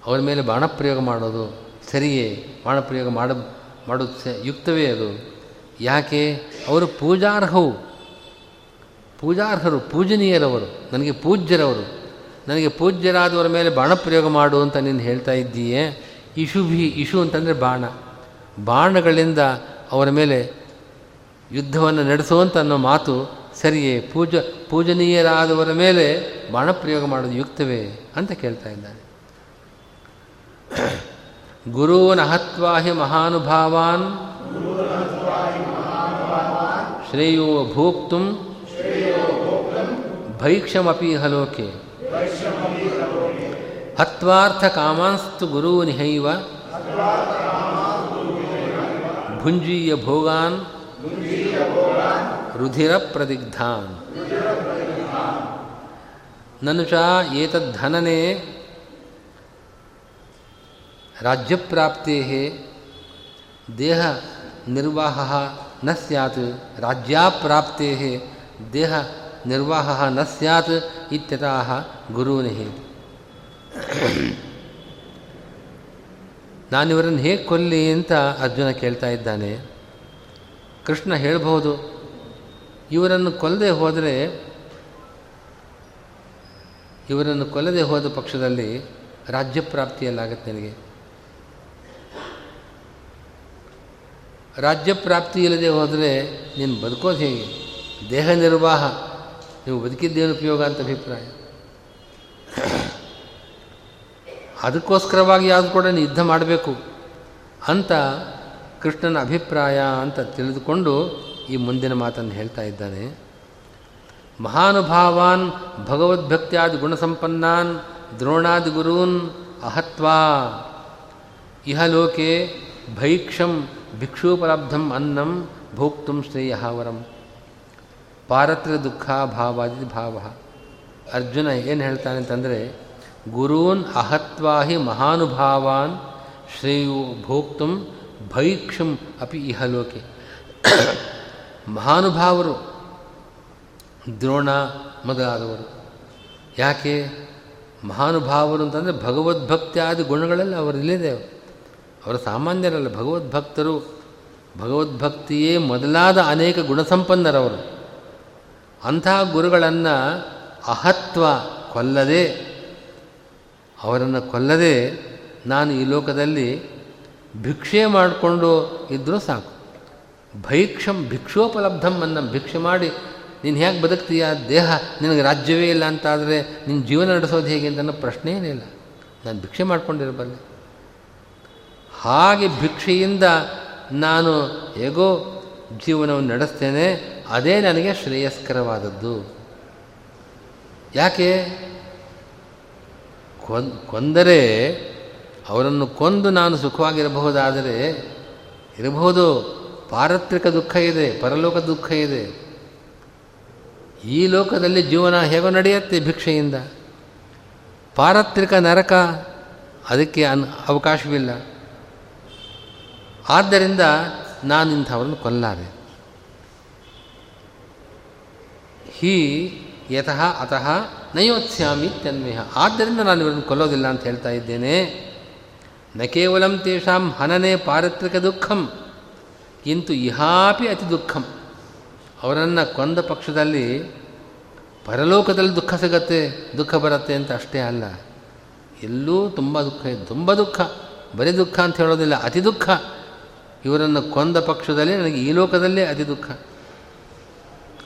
ಅವರ ಮೇಲೆ ಬಾಣಪ್ರಯೋಗ ಮಾಡೋದು ಸರಿಯೇ? ಬಾಣಪ್ರಯೋಗ ಮಾಡ, ಮಾಡೋದು ಸ, ಯುಕ್ತವೇ ಅದು? ಯಾಕೆ? ಅವರು ಪೂಜಾರ್ಹವು ಪೂಜಾರ್ಹರು, ಪೂಜನೀಯರವರು, ನನಗೆ ಪೂಜ್ಯರವರು. ನನಗೆ ಪೂಜ್ಯರಾದವರ ಮೇಲೆ ಬಾಣ ಪ್ರಯೋಗ ಮಾಡು ಅಂತ ನೀನು ಹೇಳ್ತಾ ಇದ್ದೀಯೇ? ಇಶುಭಿ ಇಶು ಅಂತಂದರೆ ಬಾಣ. ಬಾಣಗಳಿಂದ ಅವರ ಮೇಲೆ ಯುದ್ಧವನ್ನು ನಡೆಸುವಂತ ಅನ್ನೋ ಮಾತು ಸರಿಯೇ? ಪೂಜ, ಪೂಜನೀಯರಾದವರ ಮೇಲೆ ಬಾಣಪ್ರಯೋಗ ಮಾಡೋದು ಯುಕ್ತವೇ ಅಂತ ಕೇಳ್ತಾ ಇದ್ದಾನೆ. ಗುರೂನ್ ಅಹತ್ವಾ ಹಿ ಮಹಾನುಭಾವಾನ್ ಶ್ರೇಯೋ ಭೋಕ್ತು ಭೈಕ್ಷಮಪಿ ಹಲೋಕೆ. ಹತ್ವಾರ್ಥ ಕಾಮಾಂಸ್ತು ಗುರೂನಿಹೈವ ಭುಂಜೀಯ ಭೋಗಾನ್ ರುಧಿರ ಪ್ರದಿಗ್ಧಾನ್ ನನು ಚ ಏತದ್ಧನನೆ ರಾಜ್ಯಪ್ರಾಪ್ತೆ ದೇಹ ನಿರ್ವಾಹ ನ ಸ್ಯಾತ್ ರಾಜ್ಯಾಪ್ರಾಪ್ತೆ ದೇಹ ನಿರ್ವಾಹ ನ ಸ್ಯಾತ್ ಇತ್ಯತಃ ಗುರೂನಿ ನಾನಿವರನ್ನು ಹೇಗೆ ಕೊಲ್ಲಿ ಅಂತ ಅರ್ಜುನ ಕೇಳ್ತಾ ಇದ್ದಾನೆ. ಕೃಷ್ಣ ಹೇಳ್ಬೋದು ಇವರನ್ನು ಕೊಲ್ಲದೆ ಹೋದರೆ, ಇವರನ್ನು ಕೊಲ್ಲದೆ ಹೋದ ಪಕ್ಷದಲ್ಲಿ ರಾಜ್ಯಪ್ರಾಪ್ತಿಯಲ್ಲಾಗತ್ತೆ ನನಗೆ. ರಾಜ್ಯಪ್ರಾಪ್ತಿ ಇಲ್ಲದೆ ಹೋದರೆ ನೀನು ಬದುಕೋದು ಹೇಗೆ? ದೇಹ ನಿರ್ವಾಹ. ನೀವು ಬದುಕಿದ್ದೇನು ಉಪಯೋಗ ಅಂತ ಅಭಿಪ್ರಾಯ? ಅದಕ್ಕೋಸ್ಕರವಾಗಿ ಯಾವುದು ಕೂಡ ಯುದ್ಧ ಮಾಡಬೇಕು ಅಂತ ಕೃಷ್ಣನ ಅಭಿಪ್ರಾಯ ಅಂತ ತಿಳಿದುಕೊಂಡು ಈ ಮುಂದಿನ ಮಾತನ್ನು ಹೇಳ್ತಾ ಇದ್ದಾನೆ. ಮಹಾನುಭಾವಾನ್ ಭಗವದ್ಭಕ್ತಿಯಾದ ಗುಣಸಂಪನ್ನಾನ್ ದ್ರೋಣಾದಿ ಗುರೂನ್ ಅಹತ್ವಾ ಇಹಲೋಕೆ ಭೈಕ್ಷಂ ಭಿಕ್ಷೂಪಲಬ್ಧಂ ಅನ್ನಂ ಭೋಕ್ತು ಶ್ರೇಯಃ ವರಂ. ಪಾರತ್ರ ದುಃಖ ಭಾವಾದಿ ಭಾವ. ಅರ್ಜುನ ಏನು ಹೇಳ್ತಾನೆ ಅಂತಂದರೆ, ಗುರೂನ್ ಅಹತ್ವಾಹಿ ಮಹಾನುಭಾವಾನ್ ಶ್ರೇಯು ಭೋಕ್ತು ಭೈಕ್ಷಂ ಅಪಿ ಇಹಲೋಕೆ ಮಹಾನುಭಾವರು ದ್ರೋಣ ಮೊದಲಾದವರು. ಯಾಕೆ? ಮಹಾನುಭಾವರು ಅಂತಂದರೆ ಭಗವದ್ಭಕ್ತ್ಯಾದಿ ಗುಣಗಳಲ್ಲಿ ಅವರಿಲ್ಲಿದೆ ಅವರು ಸಾಮಾನ್ಯರಲ್ಲ, ಭಗವದ್ಭಕ್ತರು. ಭಗವದ್ಭಕ್ತಿಯೇ ಮೊದಲಾದ ಅನೇಕ ಗುಣಸಂಪನ್ನರವರು. ಅಂಥ ಗುರುಗಳನ್ನು ಅಹತ್ವ ಕೊಲ್ಲದೆ, ಅವರನ್ನು ಕೊಲ್ಲದೆ ನಾನು ಈ ಲೋಕದಲ್ಲಿ ಭಿಕ್ಷೆ ಮಾಡಿಕೊಂಡು ಇದ್ದರೂ ಸಾಕು. ಭೈಕ್ಷಂ ಭಿಕ್ಷೋಪಲಬ್ಧಂ ಅನ್ನ, ಭಿಕ್ಷೆ ಮಾಡಿ, ನೀನು ಹೇಗೆ ಬದುಕ್ತೀಯ? ದೇಹ ನಿನಗೆ ರಾಜ್ಯವೇ ಇಲ್ಲ ಅಂತಾದರೆ ನಿನ್ನ ಜೀವನ ನಡೆಸೋದು ಹೇಗೆ ಅಂತ ಅನ್ನೋ ಪ್ರಶ್ನೆ ಏನಿಲ್ಲ ನಾನು ಭಿಕ್ಷೆ ಮಾಡ್ಕೊಂಡಿರಬಲ್ಲೆ. ಹಾಗೆ ಭಿಕ್ಷೆಯಿಂದ ನಾನು ಹೇಗೋ ಜೀವನವನ್ನು ನಡೆಸ್ತೇನೆ ಅದೇ ನನಗೆ ಶ್ರೇಯಸ್ಕರವಾದದ್ದು. ಯಾಕೆ? ಕೊಂದ್, ಕೊಂದರೆ ಅವರನ್ನು ಕೊಂದು ನಾನು ಸುಖವಾಗಿರಬಹುದಾದರೆ ಇರಬಹುದು. ಪಾರತ್ರಿಕ ದುಃಖ ಇದೆ, ಪರಲೋಕ ದುಃಖ ಇದೆ. ಈ ಲೋಕದಲ್ಲಿ ಜೀವನ ಹೇಗೋ ನಡೆಯುತ್ತೆ ಭಿಕ್ಷೆಯಿಂದ. ಪಾರತ್ರಿಕ ನರಕ ಅದಕ್ಕೆ ಅನ್, ಅವಕಾಶವಿಲ್ಲ. ಆದ್ದರಿಂದ ನಾನು ಇಂಥವರನ್ನು ಕೊಲ್ಲಾರೆ ಹೀ ಯತಃ ಅತಃ ನಯೋತ್ಸ್ಯಾಮಿ ತನ್ಮೇಹ ಆದ್ದರಿಂದ ನಾನು ಇವರನ್ನು ಕೊಲ್ಲೋದಿಲ್ಲ ಅಂತ ಹೇಳ್ತಾ ಇದ್ದೇನೆ. ನ ಕೇವಲಂ ತೇಷಾಂ ಹನನೆ ಪಾರತ್ರಿಕ ದುಃಖಂ. ಕಿಂತು ಇಹಾಪಿ ಅತಿ ದುಃಖಂ. ಅವರನ್ನು ಕೊಂದ ಪಕ್ಷದಲ್ಲಿ ಪರಲೋಕದಲ್ಲಿ ದುಃಖ ಸಿಗತ್ತೆ, ದುಃಖ ಬರುತ್ತೆ ಅಂತ ಅಷ್ಟೇ ಅಲ್ಲ. ಎಲ್ಲೂ ತುಂಬ ದುಃಖ ಇದೆ. ತುಂಬ ದುಃಖ. ಬರೀ ದುಃಖ ಅಂತ ಹೇಳೋದಿಲ್ಲ, ಅತಿ ದುಃಖ. ಇವರನ್ನು ಕೊಂದ ಪಕ್ಷದಲ್ಲಿ ನನಗೆ ಈ ಲೋಕದಲ್ಲೇ ಅತಿ ದುಃಖ.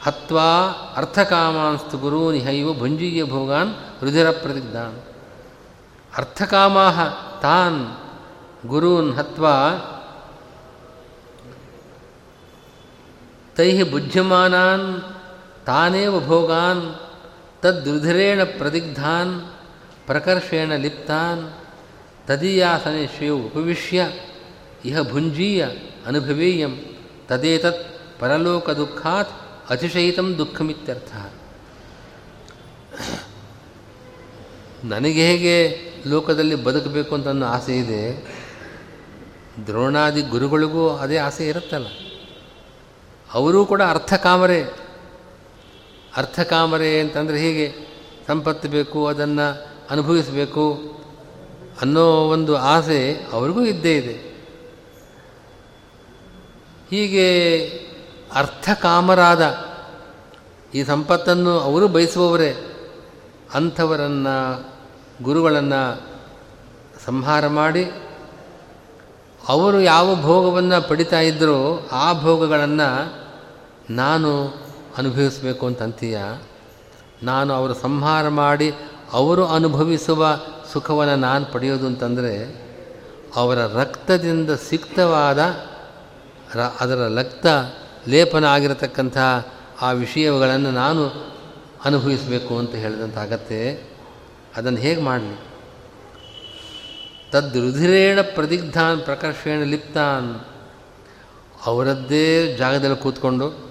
ಹತ್ವಾ ಅರ್ಥಕಾಮಾಂಸ್ತು ಗುರು ನಿಹೈವ ಭುಂಜೀಯ ಭೋಗಾನ್ ರುಧಿರ ಪ್ರತಿಜ್ಞಾನ್. ಅರ್ಥಕಾಮಾ ತಾನ್ ಗುರೂನ್ ಹತ್ವಾ ತೈ ಭುಜ್ಯಮಾನಾನ್ ತಾನೇವ ಭೋಗಾನ್ ತದ್ರುಧಿರೇಣ ಪ್ರದಿಗ್ಧಾನ್ ಪ್ರಕರ್ಷೇಣ ಲಿಪ್ತಾನ್ ತದೀಯಾಸನೆ ಶ್ರೇಯು ಉಪವಿಶ್ಯ ಇಹ ಭುಂಜೀಯ ಅನುಭವೇಯಂ ತದೇತತ್ ಪರಲೋಕ ದುಃಖಾತ್ ಅತಿಶಯಿತಂ ದುಃಖಮಿತ್ಯರ್ಥ. ನನಗೆ ಹೇಗೆ ಲೋಕದಲ್ಲಿ ಬದುಕಬೇಕು ಅಂತ ಅನ್ನೋ ಆಸೆ ಇದೆ, ದ್ರೋಣಾದಿ ಗುರುಗಳಿಗೂ ಅದೇ ಆಸೆ ಇರುತ್ತಲ್ಲ. ಅವರೂ ಕೂಡ ಅರ್ಥಕಾಮರೆ. ಅರ್ಥಕಾಮರೆ ಅಂತಂದರೆ ಹೀಗೆ ಸಂಪತ್ತು ಬೇಕು, ಅದನ್ನು ಅನುಭವಿಸಬೇಕು ಅನ್ನೋ ಒಂದು ಆಸೆ ಅವ್ರಿಗೂ ಇದ್ದೇ ಇದೆ. ಹೀಗೆ ಅರ್ಥಕಾಮರಾದ ಈ ಸಂಪತ್ತನ್ನು ಅವರು ಬಯಸುವವರೇ. ಅಂಥವರನ್ನು, ಗುರುಗಳನ್ನು ಸಂಹಾರ ಮಾಡಿ, ಅವರು ಯಾವ ಭೋಗವನ್ನು ಪಡಿತಾ ಇದ್ದರೂ ಆ ಭೋಗಗಳನ್ನು ನಾನು ಅನುಭವಿಸಬೇಕು ಅಂತ ಅಂತೀಯ? ನಾನು ಅವರು ಸಂಹಾರ ಮಾಡಿ ಅವರು ಅನುಭವಿಸುವ ಸುಖವನ್ನು ನಾನು ಪಡೆಯೋದು ಅಂತಂದರೆ, ಅವರ ರಕ್ತದಿಂದ ಸಿಕ್ತವಾದ ಅದರ ರಕ್ತ ಲೇಪನ ಆಗಿರತಕ್ಕಂಥ ಆ ವಿಷಯಗಳನ್ನು ನಾನು ಅನುಭವಿಸಬೇಕು ಅಂತ ಹೇಳಿದಂತಾಗತ್ತೆ ಅದನ್ನು ಹೇಗೆ ಮಾಡಲಿ? ತದ್ರುಧಿರೇಣ ಪ್ರದಿಗ್ಧಾನ್ ಪ್ರಕರ್ಷೇಣ ಲಿಪ್ತಾನ್. ಅವರದ್ದೇ ಜಾಗದಲ್ಲಿ ಕೂತ್ಕೊಂಡು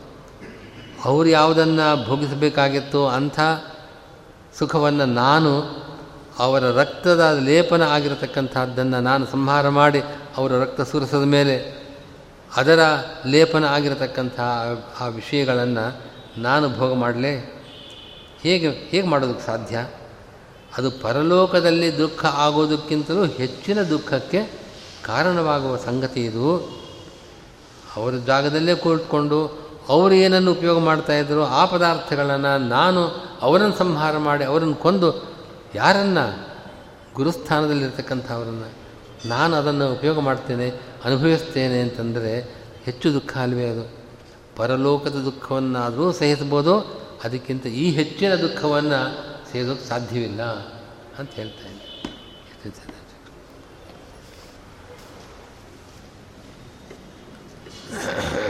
ಅವರು ಯಾವುದನ್ನು ಭೋಗಿಸಬೇಕಾಗಿತ್ತು ಅಂಥ ಸುಖವನ್ನು ನಾನು ಅವರ ರಕ್ತದ ಲೇಪನ ಆಗಿರತಕ್ಕಂಥದ್ದನ್ನು ನಾನು ಸಂಹಾರ ಮಾಡಿ ಅವರ ರಕ್ತ ಸುರಿಸದ ಮೇಲೆ ಅದರ ಲೇಪನ ಆಗಿರತಕ್ಕಂಥ ಆ ವಿಷಯಗಳನ್ನು ನಾನು ಭೋಗ ಮಾಡಲೇ ಹೇಗೆ ಹೇಗೆ ಮಾಡೋದಕ್ಕೆ ಸಾಧ್ಯ? ಅದು ಪರಲೋಕದಲ್ಲಿ ದುಃಖ ಆಗೋದಕ್ಕಿಂತಲೂ ಹೆಚ್ಚಿನ ದುಃಖಕ್ಕೆ ಕಾರಣವಾಗುವ ಸಂಗತಿ ಇದು. ಅವರ ಜಾಗದಲ್ಲೇ ಕೂತ್ಕೊಂಡು ಅವರು ಏನನ್ನು ಉಪಯೋಗ ಮಾಡ್ತಾಯಿದ್ರು ಆ ಪದಾರ್ಥಗಳನ್ನು ನಾನು ಅವರನ್ನು ಸಂಹಾರ ಮಾಡಿ ಅವರನ್ನು ಕೊಂದು ಯಾರನ್ನು ಗುರುಸ್ಥಾನದಲ್ಲಿರ್ತಕ್ಕಂಥವರನ್ನು ನಾನು ಅದನ್ನು ಉಪಯೋಗ ಮಾಡ್ತೇನೆ, ಅನುಭವಿಸ್ತೇನೆ ಅಂತಂದರೆ ಹೆಚ್ಚು ದುಃಖ ಅಲ್ವೇ ಅದು. ಪರಲೋಕದ ದುಃಖವನ್ನಾದರೂ ಸಹಿಸ್ಬೋದು ಅದಕ್ಕಿಂತ ಈ ಹೆಚ್ಚಿನ ದುಃಖವನ್ನು ಸೇದೋಕ್ಕೆ ಸಾಧ್ಯವಿಲ್ಲ ಅಂತ ಹೇಳ್ತಾ ಇದ್ದೀನಿ